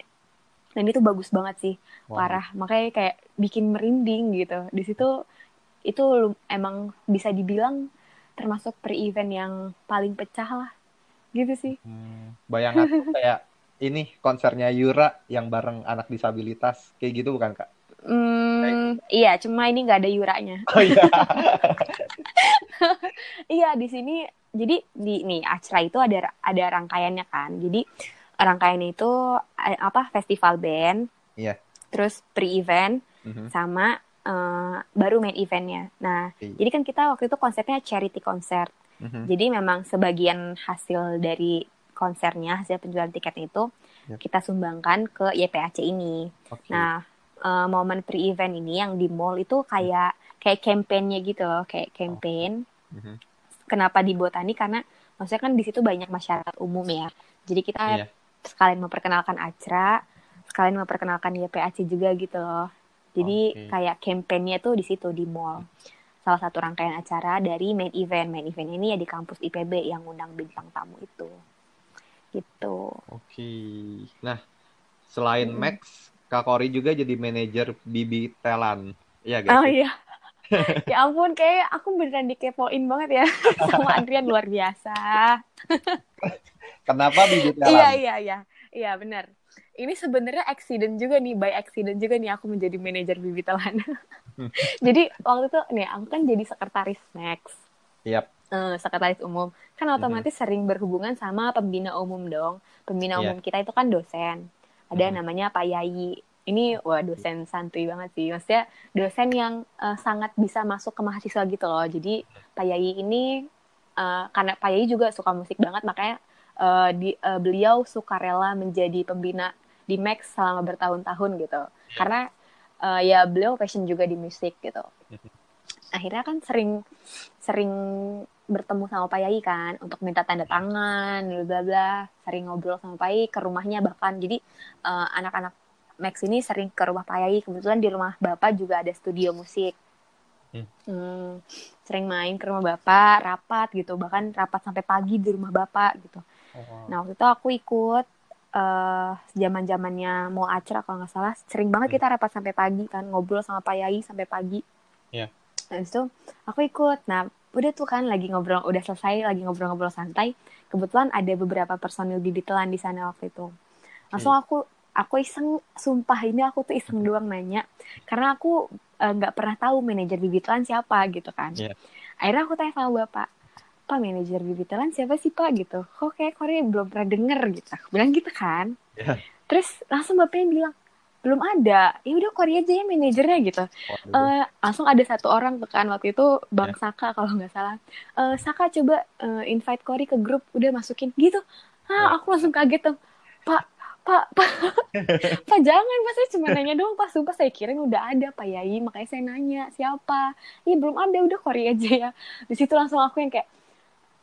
Dan itu bagus banget sih, Wah. parah. Makanya kayak bikin merinding gitu. Di situ itu emang bisa dibilang termasuk pre-event yang paling pecah lah. Gitu sih. Hmm, bayangan tuh kayak ini konsernya Yura yang bareng anak disabilitas kayak gitu bukan kak? Hmm, iya, cuma ini nggak ada yuranya. Oh iya. Iya, di sini jadi di nih acara itu ada ada rangkaiannya kan. Jadi rangkaiannya itu eh, apa festival band, Iya. terus pre-event Mhm. sama eh, baru main eventnya. Nah, Oke. jadi kan kita waktu itu konsepnya charity concert. Mhm. Jadi memang sebagian hasil dari konsernya, hasil penjualan tiket itu Yap. kita sumbangkan ke YPAC ini. Oke. Nah, eh, momen pre-event ini yang di mall itu kayak kayak campaign-nya gitu loh, kayak campaign. Mhm. Kenapa di Botani? Karena maksudnya kan di situ banyak masyarakat umum ya. Jadi kita Iya. sekalian memperkenalkan acara, sekalian memperkenalkan YPAC juga gitu loh. Jadi Oke. kayak campaign-nya tuh di situ di mall. Salah satu rangkaian acara dari main event. Main event ini ya di kampus IPB yang undang bintang tamu itu. Gitu. Oke. Nah, selain Mm-mm. Max, Kak Kori juga jadi manajer Bibi Telan. Iya guys. Oh iya. ya ampun, kayak aku beneran dikepoin banget ya sama Andrian luar biasa. Kenapa Bibi Telan? Iya iya iya, iya benar. Ini sebenarnya accident juga nih, by accident juga nih aku menjadi manajer Bibi Telan. Hmm. jadi waktu itu nih aku kan jadi sekretaris Max, Yap. Eh, sekretaris umum. Kan otomatis sering berhubungan sama pembina umum dong. Pembina Iya. umum kita itu kan dosen. Ada Mhm. namanya Pak Yayi. Ini wah dosen santuy banget sih. Maksudnya dosen yang eh, sangat bisa masuk ke mahasiswa gitu loh. Jadi Pak Yayi ini eh, karena Pak Yayi juga suka musik banget makanya eh, di eh, beliau suka rela menjadi pembina di Max selama bertahun-tahun gitu. Karena eh, ya beliau passion juga di musik gitu. Akhirnya kan sering sering bertemu sama Pak Yai kan untuk minta tanda tangan, bla bla bla. Sering ngobrol sama Pak Yai ke rumahnya bahkan. Jadi eh, anak-anak Max ini sering ke rumah Pak Yai. Kebetulan di rumah Bapak juga ada studio musik. Hmm. Hmm, sering main ke rumah Bapak, rapat gitu. Bahkan rapat sampai pagi di rumah Bapak gitu. Oh. Nah waktu itu aku ikut eh zaman zamannya mau acara kalau nggak salah sering banget kita rapat sampai pagi kan ngobrol sama Pak Yai sampai pagi. Iya. Nah itu aku ikut. Nah udah tuh kan lagi ngobrol udah selesai lagi ngobrol-ngobrol santai. Kebetulan ada beberapa personil bibitelan di sana waktu itu. Langsung aku aku iseng sumpah ini aku tuh iseng doang nanya karena aku eh, nggak pernah tahu manajer bibitelan siapa gitu kan. Iya. Akhirnya aku tanya sama bapak Pak manajer bibitelan siapa sih Pak gitu kok kayak Korea belum pernah denger gitu aku bilang gitu kan Iya. terus langsung bapaknya bilang belum ada. Ya udah Kori aja ya manajernya gitu. Uh, langsung ada satu orang tuh kan waktu itu bang yeah. Saka kalau nggak salah. Uh, Saka coba uh, invite Kori ke grup udah masukin gitu. Ah yeah. aku langsung kaget tuh. Pak pak pak. Pak jangan pas saya cuma nanya doang pas sumpah saya kira udah ada pak Yai. Makanya saya nanya siapa? Iya belum ada. Udah Kori aja ya. Di situ langsung aku yang kayak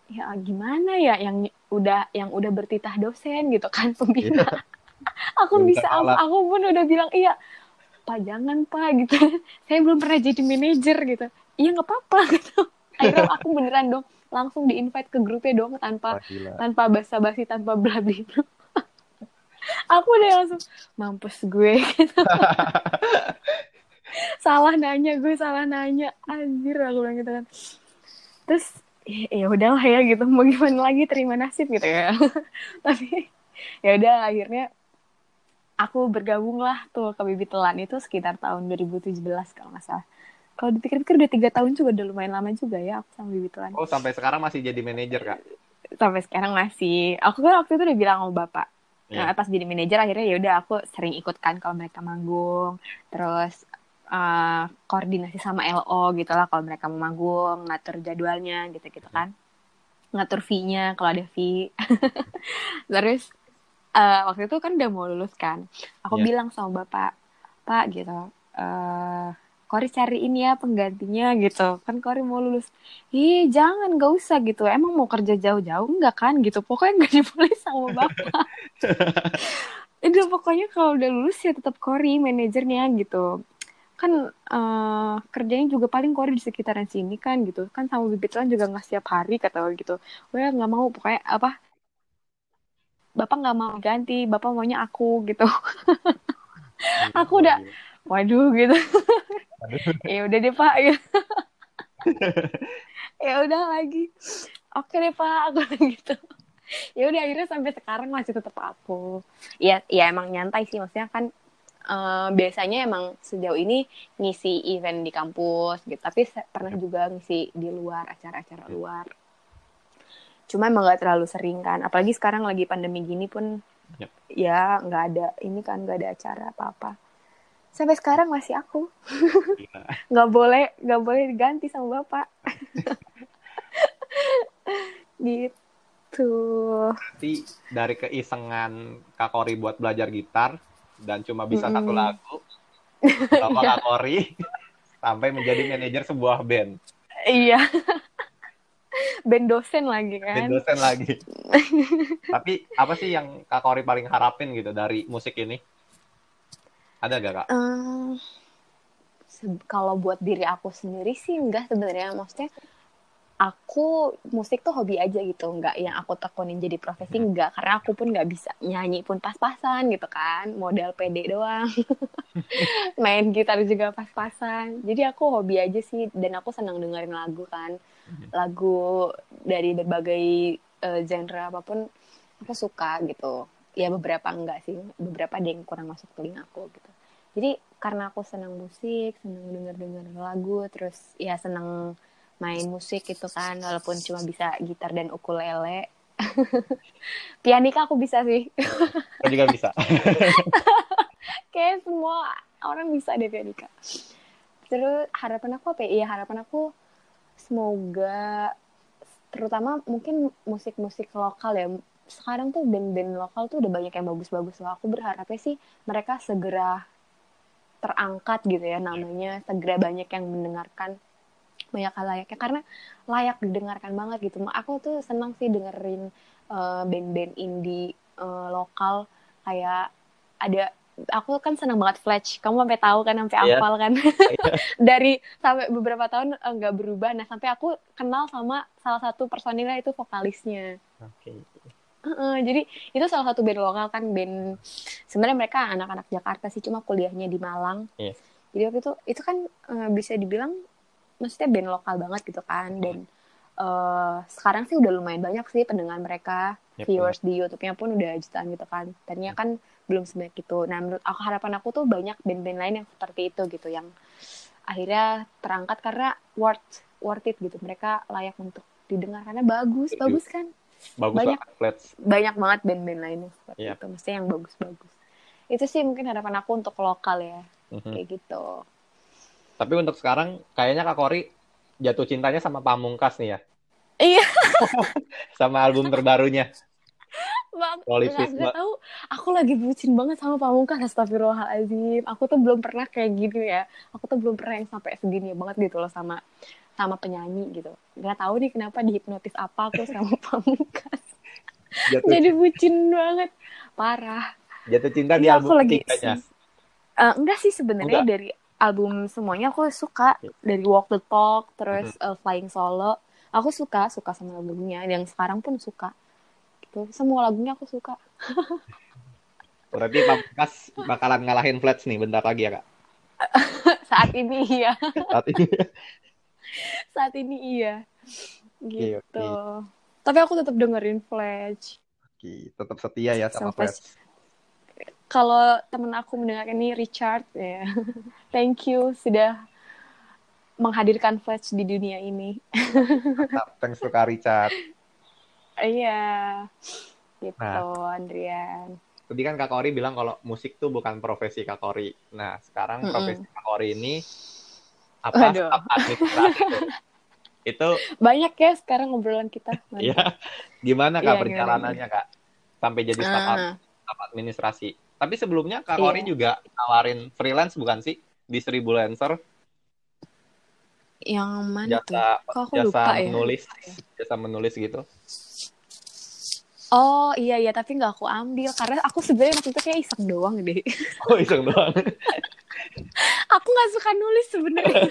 ya gimana ya? Yang udah yang udah bertitah dosen gitu kan pembina. yeah aku Minta bisa kalah. aku pun udah bilang iya. Pak jangan pak gitu. Saya belum pernah jadi manajer gitu. Iya nggak apa-apa gitu. Akhirnya aku beneran dong langsung di invite ke grupnya dong tanpa oh, tanpa basa-basi tanpa bla bla aku udah langsung mampus gue gitu. salah nanya gue salah nanya. Anjir aku bilang gitu kan. Terus ya udahlah ya gitu. Mau gimana lagi? Terima nasib gitu ya. Tapi ya udah akhirnya aku bergabung lah tuh ke Bibi Telan itu sekitar tahun 2017 kalau nggak salah. Kalau dipikir-pikir udah tiga tahun juga udah lumayan lama juga ya aku sama Bibi Telan. Oh sampai sekarang masih jadi manajer kak? Sampai sekarang masih. Aku kan waktu itu udah bilang sama bapak. Yeah. Nah, pas jadi manajer akhirnya ya udah aku sering ikutkan kalau mereka manggung, terus uh, koordinasi sama LO gitu lah kalau mereka mau manggung, ngatur jadwalnya gitu-gitu kan, ngatur fee-nya kalau ada fee, terus uh, waktu itu kan udah mau lulus kan. Aku yeah. bilang sama bapak pak gitu uh, Kori cari ini ya penggantinya gitu. Kan Kori mau lulus. Ih jangan gak usah gitu. Emang mau kerja jauh-jauh enggak kan? gitu. Pokoknya nggak diboleh sama bapak. Itu pokoknya kalau udah lulus ya tetap Kori manajernya gitu. Kan uh, kerjanya juga paling Kori di sekitaran sini kan gitu. Kan sama bibit juga nggak setiap hari kata gitu. Gue nggak mau pokoknya apa bapak nggak mau ganti bapak maunya aku gitu. Aku udah waduh gitu. Ya udah deh pak gitu. ya udah lagi. Oke deh pak aku gitu. Ya udah akhirnya sampai sekarang masih tetap aku. Ya ya emang nyantai sih maksudnya kan uh, biasanya emang sejauh ini ngisi event di kampus gitu. Tapi pernah juga ngisi di luar acara-acara luar cuma emang gak terlalu sering kan. Apalagi sekarang lagi pandemi gini pun yep. ya nggak ada ini kan nggak ada acara apa apa sampai sekarang masih aku. Nggak boleh nggak boleh diganti sama bapak. Gitu. Nanti dari keisengan Kak Kori buat belajar gitar dan cuma bisa mm -hmm. satu lagu sama Kak Kori sampai menjadi manajer sebuah band. Iya band dosen lagi kan. Band dosen lagi. Tapi apa sih yang kak Kori paling harapin gitu dari musik ini? Ada gak kak? Um, kalau buat diri aku sendiri sih enggak sebenarnya. Maksudnya aku musik tuh hobi aja gitu. Nggak yang aku tekunin jadi profesi hmm. nggak. Karena aku pun nggak bisa nyanyi pun pas-pasan gitu kan. Modal pede doang. Main gitar juga pas-pasan. Jadi aku hobi aja sih. Dan aku senang dengerin lagu kan. Lagu dari berbagai uh, genre apa pun aku suka gitu. Ya beberapa enggak sih beberapa ada yang kurang masuk telinga aku gitu. Jadi karena aku senang musik senang denger denger lagu terus ya senang main musik gitu kan walaupun cuma bisa gitar dan ukulele. Pianika aku bisa sih. Aku juga bisa. Kayak semua orang bisa deh pianika. Terus harapan aku apa ya? Iya, harapan aku semoga terutama mungkin musik-musik lokal ya. Sekarang tuh band-band lokal tuh udah banyak yang bagus-bagus loh. Aku berharapnya sih mereka segera terangkat gitu ya namanya segera banyak yang mendengarkan banyak hal layaknya. Karena layak didengarkan banget gitu. Aku tuh senang sih dengerin uh, band-band indie uh, lokal. Kayak ada aku kan senang banget Fletch kamu sampai tahu kan sampai yeah. hafal kan yeah. dari sampai beberapa tahun eh, nggak uh, berubah nah sampai aku kenal sama salah satu personilnya itu vokalisnya okay. Uh, jadi itu salah satu band lokal kan band sebenarnya mereka anak-anak Jakarta sih cuma kuliahnya di Malang yeah. jadi waktu itu itu kan uh, bisa dibilang maksudnya band lokal banget gitu kan dan uh, sekarang sih udah lumayan banyak sih pendengar mereka yep, viewers yep. di YouTube-nya pun udah jutaan gitu kan tadinya kan belum sebanyak itu. Nah menurut aku harapan aku tuh banyak band-band lain yang seperti itu gitu yang akhirnya terangkat karena worth worth it gitu. Mereka layak untuk didengar karena bagus bagus. kan? Bagus banyak banyak banget band-band lainnya seperti yep. itu. Mesti yang bagus-bagus. Itu sih mungkin harapan aku untuk lokal ya Mhm. kayak gitu. Tapi untuk sekarang kayaknya Kak Kori jatuh cintanya sama Pamungkas nih ya, iya. Sama album terbarunya. Bang Politis, Mbak. tahu. Aku lagi bucin banget sama pamungkas astagfirullahaladzim. Aku tuh belum pernah kayak gini ya. Aku tuh belum pernah yang sampai segini banget gitu loh sama sama penyanyi gitu. Nggak tahu nih kenapa dihipnotis apa aku sama pamungkas. Jatuh, jadi bucin banget. Parah. Jatuh cinta di album aku lagi-. Eh, enggak sih sebenarnya dari album semuanya aku suka. Dari Walk the Talk terus eh, Flying Solo. Aku suka suka sama lagunya yang sekarang pun suka gitu semua lagunya aku suka Berarti Pamungkas bakalan ngalahin Flats nih bentar lagi ya Kak. saat ini iya Saat ini. saat ini iya gitu tapi aku tetap dengerin Fledge Oke, tetap setia ya sama Sampai Flats. kalau temen aku mendengar ini Richard ya thank you sudah menghadirkan Fledge di dunia ini Mantap. Thanks to Kak Richard. Iya gitu Nah. Andrian Tadi kan Kak Kori bilang kalau musik tuh bukan profesi Kak Kori. Nah, sekarang Mm-mm. profesi Kak Kori ini apa? Staf administrasi tuh. Itu banyak ya sekarang ngobrolan kita ya gimana Kak Iya, perjalanannya Kak sampai jadi staf, Ah, staf administrasi. Tapi sebelumnya Kak Iya. Kori juga nawarin freelance bukan sih di Seribu Lancer yang mana tuh jasa kok aku jasa lupa ya menulis jasa menulis gitu. Oh iya iya tapi nggak aku ambil. Karena aku sebenarnya waktu itu kayak iseng doang deh. Oh iseng doang. aku nggak suka nulis sebenarnya.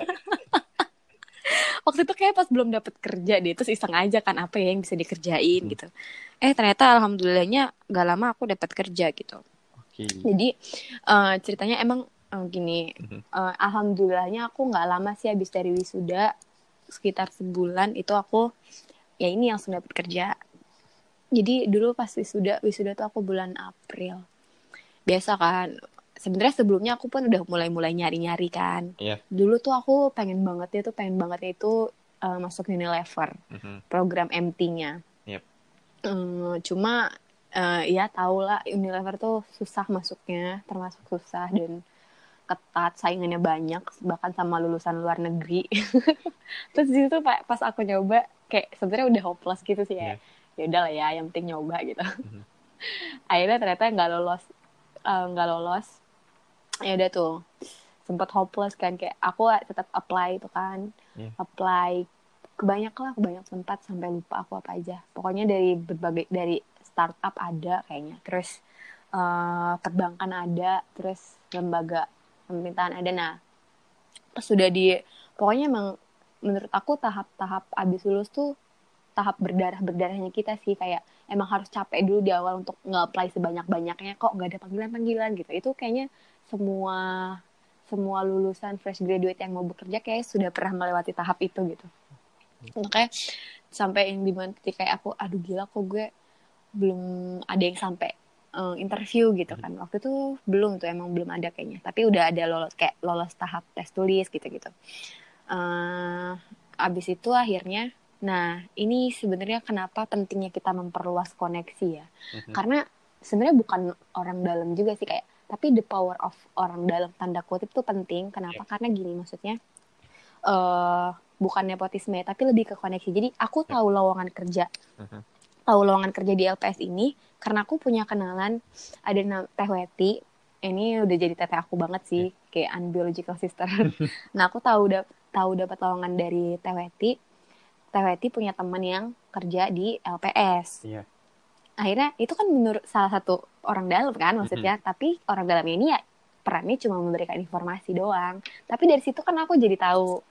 Waktu itu kayak pas belum dapat kerja deh terus iseng aja kan apa ya yang bisa dikerjain Hmm. gitu. Eh ternyata alhamdulillahnya gak lama aku dapat kerja gitu. Oke. jadi eh, ceritanya emang eh, gini eh, alhamdulillahnya aku nggak lama sih habis dari wisuda sekitar sebulan itu aku ya ini langsung dapat kerja jadi dulu pas wisuda wisuda tuh aku bulan April biasa kan sebenarnya sebelumnya aku pun udah mulai-mulai nyari-nyari kan Iya. dulu tuh aku pengen banget ya tuh pengen banget itu eh, masuk Unilever Mhm. program MT-nya. Yep. Eh, cuma eh, ya tau lah Unilever tuh susah masuknya, termasuk susah dan ketat, saingannya banyak, bahkan sama lulusan luar negeri. Terus di situ pa- pas aku nyoba, kayak sebenarnya udah hopeless gitu sih ya. Ya udah lah ya, yang penting nyoba gitu. Mhm. Akhirnya ternyata nggak lolos, eh, nggak lolos. Ya udah tuh, sempat hopeless kan kayak aku tetap apply itu kan, Iya. apply kebanyak lah kebanyak tempat sampai lupa aku apa aja pokoknya dari berbagai dari startup ada kayaknya terus eh, perbankan ada terus lembaga pemerintahan ada nah pas sudah di pokoknya emang menurut aku tahap-tahap abis lulus tuh tahap berdarah berdarahnya kita sih kayak emang harus capek dulu di awal untuk nge-apply sebanyak banyaknya kok nggak ada panggilan panggilan gitu. Itu kayaknya semua semua lulusan fresh graduate yang mau bekerja kayak sudah pernah melewati tahap itu gitu. Makanya sampai yang di mana kayak aku aduh gila kok gue belum ada yang sampai eh, interview gitu kan. Waktu itu belum tuh emang belum ada kayaknya. Tapi udah ada lolos kayak lolos tahap tes tulis gitu gitu eh abis itu akhirnya nah ini sebenarnya kenapa pentingnya kita memperluas koneksi ya? Mhm. karena sebenarnya bukan orang dalam juga sih kayak tapi the power of orang dalam tanda kutip tuh penting. Kenapa? Karena gini maksudnya eh bukan nepotisme ya, tapi lebih ke koneksi. Jadi aku tahu lowongan kerja. Mhm. tahu lowongan kerja di LPS ini karena aku punya kenalan ada Teh Weti. Ini udah jadi teteh aku banget sih kayak unbiological sister. Nah aku tahu udah tahu dapat lowongan dari Teh Weti Teh Weti punya teman yang kerja di LPS Iya. akhirnya itu kan menurut salah satu orang dalam kan maksudnya. Tapi orang dalamnya ini ya perannya cuma memberikan informasi doang. Tapi dari situ kan aku jadi tahu.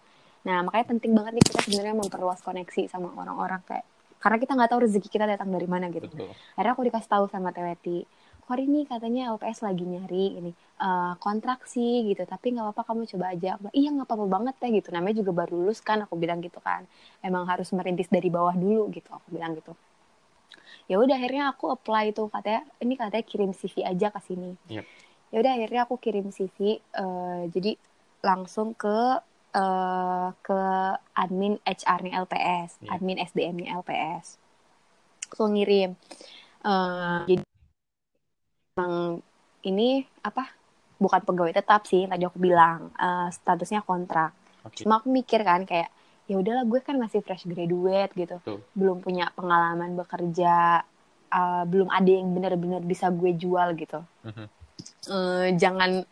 Nah makanya penting banget nih kita sebenarnya memperluas koneksi sama orang-orang kayak karena kita nggak tahu rezeki kita datang dari mana gitu. Betul. akhirnya aku dikasih tahu sama Teweti kok ini katanya LPS lagi nyari ini eh, kontrak sih gitu. Tapi nggak apa-apa kamu coba aja. Aku bilang, iya nggak apa-apa banget teh gitu. Namanya juga baru lulus kan aku bilang gitu kan. Emang harus merintis dari bawah dulu gitu aku bilang gitu. Ya udah akhirnya aku apply tuh katanya. Ini katanya kirim CV aja ke sini. Yep. ya udah akhirnya aku kirim CV eh, jadi langsung ke eh, ke admin HR-nya LPS Yep. admin SDM-nya LPS aku ngirim. Eh, jadi emang ini apa bukan pegawai tetap sih tadi aku bilang uh, statusnya kontrak okay. cuma aku mikir kan kayak ya udahlah gue kan masih fresh graduate gitu Tuh. belum punya pengalaman bekerja uh, belum ada yang benar-benar bisa gue jual gitu uh-huh. uh, jangan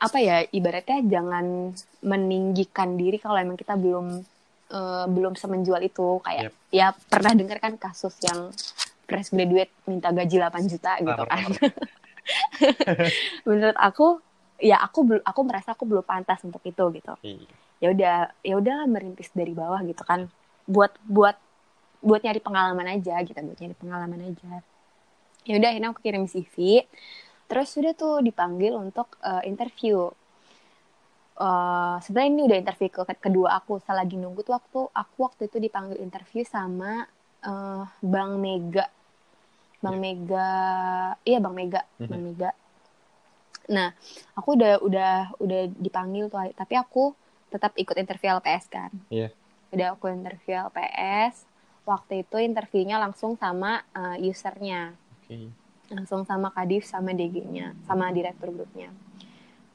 apa ya ibaratnya jangan meninggikan diri kalau emang kita belum uh, belum semenjual itu kayak yep. ya pernah dengar kan kasus yang fresh graduate minta gaji 8 juta gitu kan. menurut aku ya aku aku merasa aku belum pantas untuk itu gitu. Iya. ya udah ya udah merintis dari bawah gitu kan. Buat buat buat nyari pengalaman aja gitu buat nyari pengalaman aja. Ya udah akhirnya aku kirim CV terus sudah tuh dipanggil untuk uh, interview. Uh, sebenarnya ini udah interview ke kedua aku selagi nunggu tuh waktu aku waktu itu dipanggil interview sama uh, Bang Mega Bang yeah. Mega iya Bang Mega mm -hmm. Bang Mega nah aku udah udah udah dipanggil tuh tapi aku tetap ikut interview LPS kan yeah. udah aku interview LPS waktu itu interviewnya langsung sama uh, usernya okay. langsung sama kadif sama DG-nya sama direktur grupnya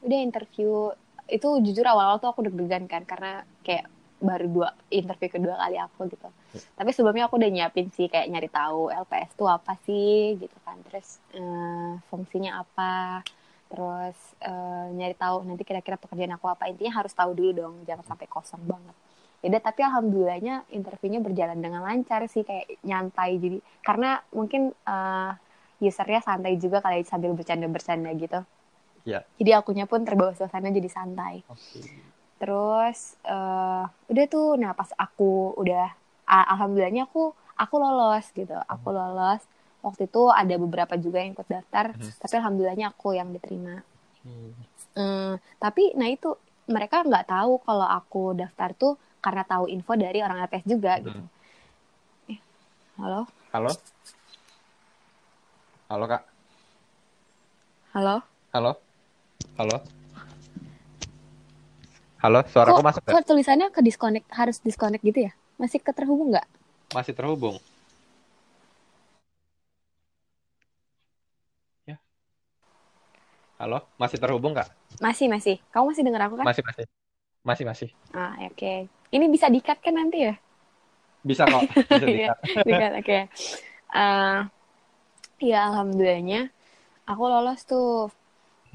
udah interview itu jujur awal-awal tuh aku deg-degan kan karena kayak baru dua interview kedua kali aku gitu. Ya. Tapi sebelumnya aku udah nyiapin sih kayak nyari tahu LPS tuh apa sih gitu kan. Terus uh, fungsinya apa. Terus uh, nyari tahu nanti kira-kira pekerjaan aku apa. Intinya harus tahu dulu dong, jangan sampai kosong banget. Ya tapi alhamdulillahnya interviewnya berjalan dengan lancar sih kayak nyantai jadi karena mungkin uh, usernya santai juga kali sambil bercanda-bercanda gitu. Yeah. Jadi akunya pun terbawa suasana jadi santai. Okay. Terus uh, udah tuh, nah pas aku udah alhamdulillahnya aku aku lolos gitu, aku hmm. lolos. Waktu itu ada beberapa juga yang ikut daftar, hmm. tapi alhamdulillahnya aku yang diterima. Hmm. Hmm, tapi nah itu mereka nggak tahu kalau aku daftar tuh karena tahu info dari orang LPS juga hmm. gitu. Eh, halo? Halo? Halo kak? Halo? Halo? Halo? Halo, suara kok, masuk Kok tulisannya ke disconnect, harus disconnect gitu ya? Masih keterhubung nggak? Masih terhubung. Ya. Halo, masih terhubung nggak? Masih, masih. Kamu masih dengar aku kan? Masih, masih. Masih, masih. Ah, oke. Okay. Ini bisa dikat kan nanti ya? Bisa kok. Bisa dikat. dikat, oke. Okay. Uh, ya, alhamdulillahnya aku lolos tuh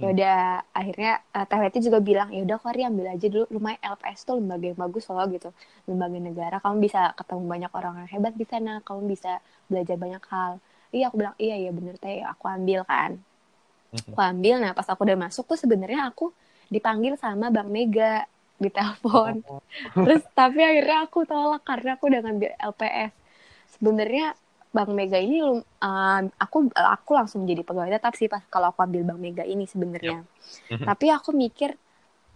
ya hmm. udah akhirnya uh, juga bilang ya udah Kori ambil aja dulu lumayan LPS tuh lembaga yang bagus loh gitu lembaga negara kamu bisa ketemu banyak orang yang hebat di sana kamu bisa belajar banyak hal iya aku bilang iya iya bener teh aku ambil kan hmm. aku ambil nah pas aku udah masuk tuh sebenarnya aku dipanggil sama Bang Mega di telepon oh. terus tapi akhirnya aku tolak karena aku udah ngambil LPS sebenarnya Bang Mega ini uh, aku aku langsung jadi pegawai tetap sih pas kalau aku ambil Bang Mega ini sebenarnya. Yep. Tapi aku mikir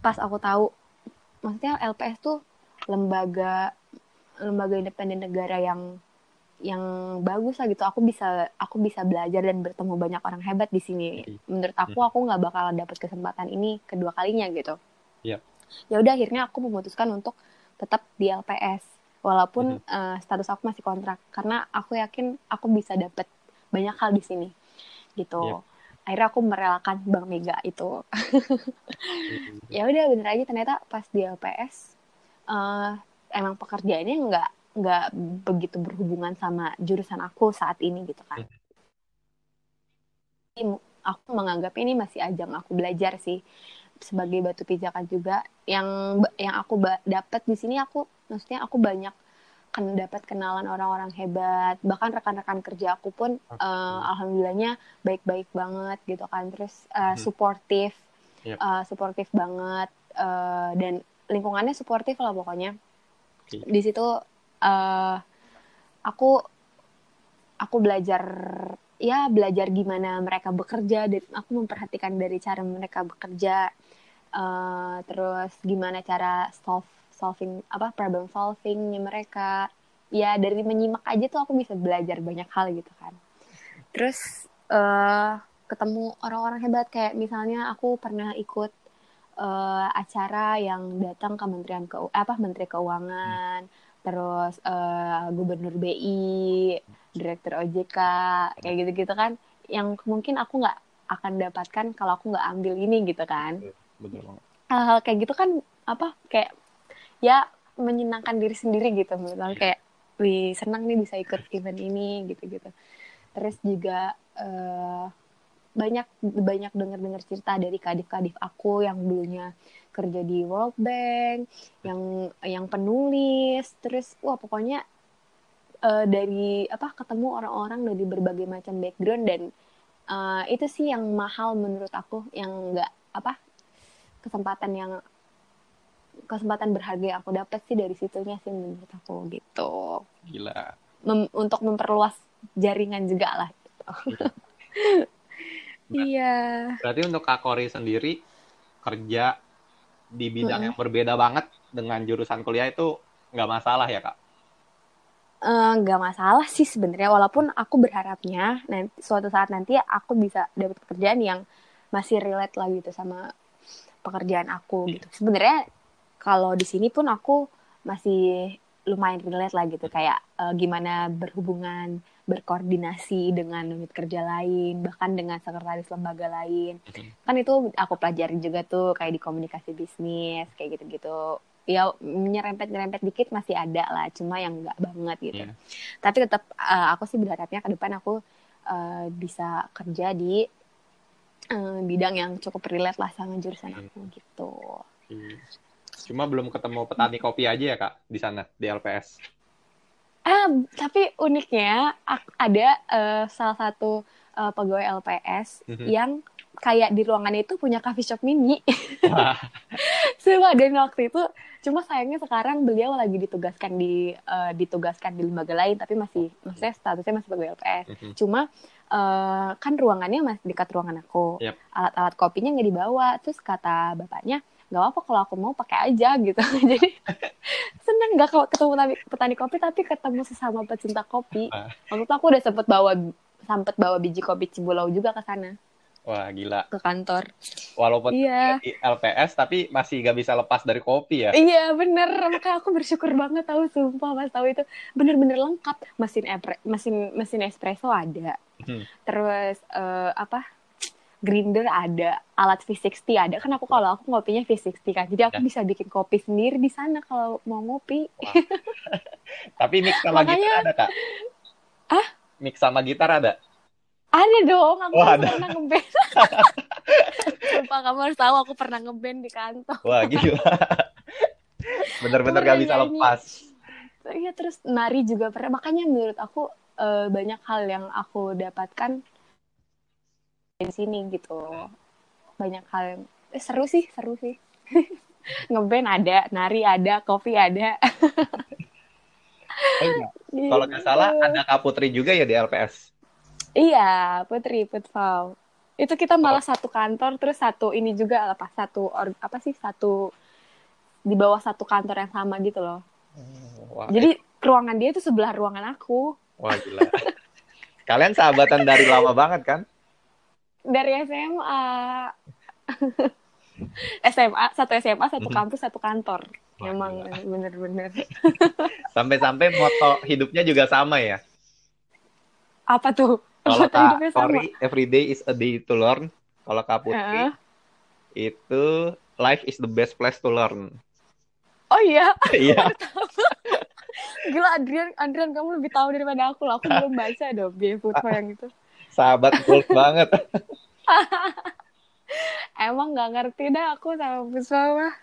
pas aku tahu maksudnya LPS tuh lembaga lembaga independen negara yang yang bagus lah gitu. Aku bisa aku bisa belajar dan bertemu banyak orang hebat di sini. Menurut aku aku nggak bakalan dapet kesempatan ini kedua kalinya gitu. Yep. Ya udah akhirnya aku memutuskan untuk tetap di LPS walaupun mm-hmm. uh, status aku masih kontrak karena aku yakin aku bisa dapat banyak hal di sini gitu yep. akhirnya aku merelakan Bang Mega itu mm-hmm. ya udah bener aja ternyata pas di LPS uh, eh, emang pekerjaannya nggak nggak begitu berhubungan sama jurusan aku saat ini gitu kan mm-hmm. aku menganggap ini masih ajang aku belajar sih sebagai batu pijakan juga yang yang aku dapat di sini aku maksudnya aku banyak kan dapat kenalan orang-orang hebat bahkan rekan-rekan kerja aku pun okay. uh, alhamdulillahnya baik-baik banget gitu kan terus uh, suportif yep. uh, suportif banget uh, dan lingkungannya suportif lah pokoknya okay. di situ uh, aku aku belajar ya belajar gimana mereka bekerja dan aku memperhatikan dari cara mereka bekerja uh, terus gimana cara solve solving apa problem solvingnya mereka. Ya dari menyimak aja tuh aku bisa belajar banyak hal gitu kan. Terus uh, ketemu orang-orang hebat kayak misalnya aku pernah ikut uh, acara yang datang Kementerian ke apa Menteri Keuangan hmm. terus uh, Gubernur BI Direktur OJK kayak gitu-gitu kan yang mungkin aku nggak akan dapatkan kalau aku nggak ambil ini gitu kan. Banget. Hal-hal kayak gitu kan apa kayak ya menyenangkan diri sendiri gitu misalnya kayak wih senang nih bisa ikut event ini gitu-gitu. Terus juga eh, banyak banyak dengar-dengar cerita dari kadif-kadif aku yang dulunya kerja di World Bank yang yang penulis. Terus wah pokoknya eh, dari apa ketemu orang-orang dari berbagai macam background dan eh, itu sih yang mahal menurut aku yang nggak apa kesempatan yang kesempatan berharga yang aku dapat sih dari situnya sih menurut aku gitu. Gila. Mem- untuk memperluas jaringan juga lah gitu. iya. Berarti untuk Kak Kori sendiri kerja di bidang yang berbeda banget dengan jurusan kuliah itu nggak masalah ya kak? Eh, nggak masalah sih sebenarnya. Walaupun aku berharapnya nanti suatu saat nanti aku bisa dapat pekerjaan yang masih relate lah gitu sama pekerjaan aku gitu. Sebenarnya kalau di sini pun aku masih lumayan relate lah gitu. Kayak eh, gimana berhubungan berkoordinasi dengan unit kerja lain bahkan dengan sekretaris lembaga lain. Kan itu aku pelajari juga tuh kayak di komunikasi bisnis kayak gitu-gitu. Ya nyerempet nyerempet dikit masih ada lah cuma yang nggak banget gitu. Iya. tapi tetap eh, aku sih berharapnya ke depan aku eh, bisa kerja di eh, bidang yang cukup relate lah sama jurusan Hmm. aku gitu cuma belum ketemu petani kopi aja ya kak di sana di LPS ah tapi uniknya ada eh, salah satu eh, pegawai LPS Mhm. yang kayak di ruangannya itu punya coffee shop mini Sumpah, dan waktu itu cuma sayangnya sekarang beliau lagi ditugaskan di eh, ditugaskan di lembaga lain tapi masih maksudnya statusnya masih sebagai LPS. Mhm. Cuma eh, kan ruangannya masih dekat ruangan aku. Yap. Alat-alat kopinya nggak dibawa. Terus kata bapaknya nggak apa kalau aku mau pakai aja gitu. Jadi seneng nggak kalau ketemu petani, kopi tapi ketemu sesama pecinta kopi. Ah. Waktu itu aku udah sempet bawa sempet bawa biji kopi Cibulau juga ke sana wah gila ke kantor. walaupun Iya. di LPS tapi masih gak bisa lepas dari kopi ya Iya bener, makanya aku bersyukur banget tahu sumpah pas tahu itu bener-bener lengkap mesin epre, mesin mesin espresso ada, Hmm. terus eh, apa grinder ada, alat V60 ada kan aku kalau aku ngopinya V60 kan, jadi aku Ya. bisa bikin kopi sendiri di sana kalau mau ngopi. tapi mix sama Makanya- gitar ada kak Ah? mix sama gitar ada Ada dong, aku Wah, ada. pernah ngeband. Sumpah kamu harus tahu aku pernah ngeband di kantor. wah gila bener-bener gak bisa nyanyi. lepas Iya terus nari juga pernah. Makanya menurut aku eh, banyak hal yang aku dapatkan di sini gitu. Banyak hal yang eh, seru sih, seru sih. Ngeband ada, nari ada, kopi ada. Oh, iya. kalau nggak salah ada Kak Putri juga ya di LPS Iya, Putri Putfau. Itu kita malah satu kantor terus satu ini juga apa satu or- apa sih satu di bawah satu kantor yang sama gitu loh. wah, Jadi ruangan dia itu sebelah ruangan aku. wah gila kalian sahabatan dari lama banget kan dari SMA SMA satu SMA satu Mhm. kampus satu kantor. Wah, emang bener-bener. Sampai-sampai moto hidupnya juga sama ya? Apa tuh? Kalau Kak. Kori, every day is a day to learn. Kalau Kak Putri, Heeh. itu life is the best place to learn. oh iya? Iya, gila Adrian Adrian kamu lebih tahu daripada aku lah aku belum baca dong biaya foto yang itu sahabat gold banget. emang nggak ngerti dah aku sama Puspa mah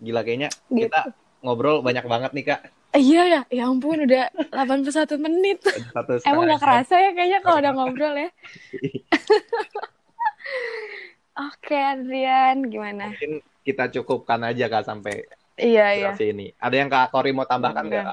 Gila kayaknya Gitu. kita ngobrol banyak banget nih Kak. Iya ya ya ampun udah 81 menit Satu emang gak kerasa ya kayaknya kalau udah ngobrol ya oke Adrian gimana Mungkin kita cukupkan aja Kak sampai iya iya ini. Ada yang Kak Kori mau tambahkan nggak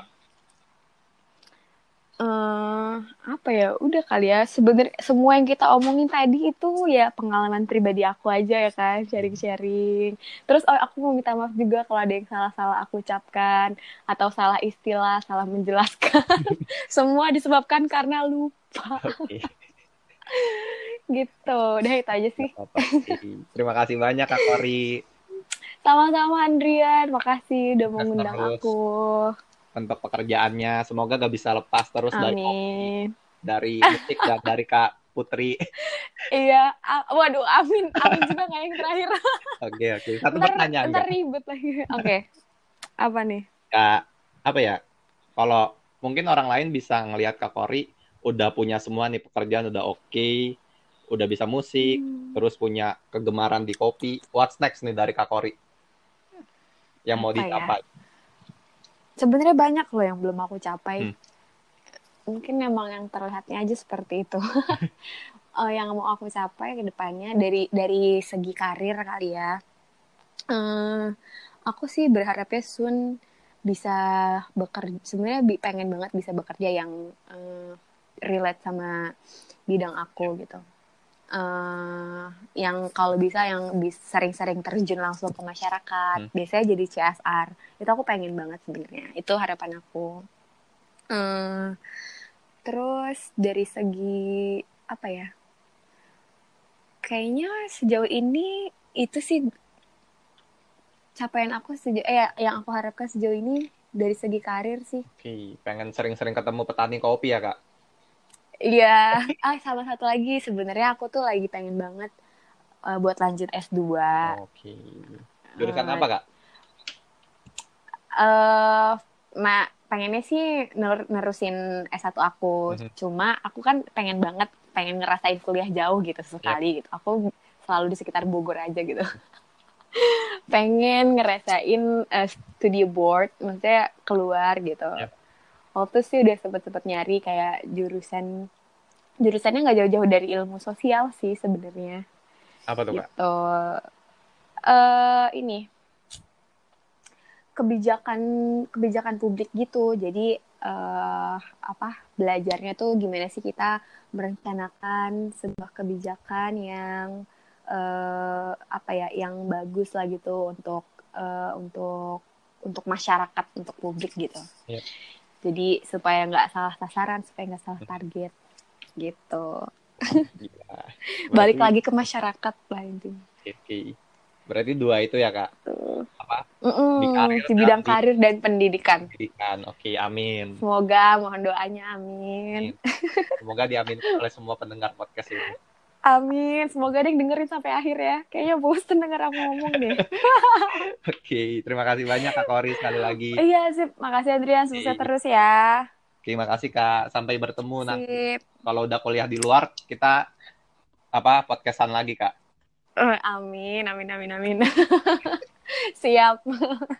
Eh apa ya? Udah kali ya. Sebenarnya semua yang kita omongin tadi itu ya pengalaman pribadi aku aja ya kan sharing-sharing. Terus oh, aku mau minta maaf juga kalau ada yang salah-salah aku ucapkan atau salah istilah salah menjelaskan. Semua disebabkan karena lupa. Gitu. Udah itu aja sih. Terima kasih banyak Kak Kori. Sama-sama Andrian. Makasih udah mau Sukses ngundang terus. aku untuk pekerjaannya. Semoga gak bisa lepas terus dari amin dari musik dan dari Kak Putri. iya, waduh, amin, amin juga nggak yang terakhir. Oke oke. Satu ntar, pertanyaan. ntar Kak. ribet lagi. Oke, apa nih? Ya, apa ya? Kalau mungkin orang lain bisa ngelihat Kak Kori udah punya semua nih pekerjaan udah oke, udah bisa musik, Hmm. terus punya kegemaran di kopi. What's next nih dari Kak Kori? Yang mau Apa ya? Sebenarnya banyak loh yang belum aku capai. Hmm. Mungkin memang yang terlihatnya aja seperti itu. Eh, yang mau aku capai ke depannya dari dari segi karir kali ya. Eh, aku sih berharapnya Sun bisa bekerja. Sebenarnya bi- pengen banget bisa bekerja yang eh, relate sama bidang aku gitu. Eh yang kalau bisa yang bis- sering-sering terjun langsung ke masyarakat. Hmm. Biasanya jadi CSR. Itu aku pengen banget sebenarnya. Itu harapan aku. Eh, terus dari segi apa ya? Kayaknya sejauh ini itu sih capaian aku sejauh eh yang aku harapkan sejauh ini dari segi karir sih. Oke, pengen sering-sering ketemu petani kopi ya Kak? Iya, ah sama satu lagi sebenarnya aku tuh lagi pengen banget eh, buat lanjut S2. Oke. Jurusan Eh, apa Kak? eh ma pengennya sih ner- nerusin S1 aku. Mhm. Cuma aku kan pengen banget pengen ngerasain kuliah jauh gitu sekali gitu. Aku selalu di sekitar Bogor aja gitu. pengen ngerasain eh, studi board, maksudnya keluar gitu. Yap. Waktu sih udah sempet-sempet nyari kayak jurusan jurusannya nggak jauh-jauh dari ilmu sosial sih sebenarnya Apa tuh Kak? gitu. eh ini kebijakan kebijakan publik gitu. Jadi eh apa belajarnya tuh gimana sih kita merencanakan sebuah kebijakan yang eh apa ya yang bagus lah gitu untuk eh, untuk untuk masyarakat untuk publik gitu. Iya. Jadi supaya nggak salah sasaran, supaya nggak salah target gitu. Gila. Balik lagi ke masyarakat lah intinya. Oke. Berarti dua itu ya Kak? Tuh. Apa? Di karir di bidang dan karir dan pendidikan. Pendidikan. Oke, amin. Semoga mohon doanya amin. Semoga diamin oleh semua pendengar podcast ini. Amin. Semoga ada yang dengerin sampai akhir ya. Kayaknya bosen denger aku ngomong deh. Oke, terima kasih banyak Kak Kori sekali lagi. iya sip. Makasih Adrian. Sukses Oke. terus ya. Terima kasih Kak. Sampai bertemu nanti. Sip. Kalau udah kuliah di luar, kita apa podcastan lagi Kak. Eh, amin. Amin. Amin. Amin. Siap.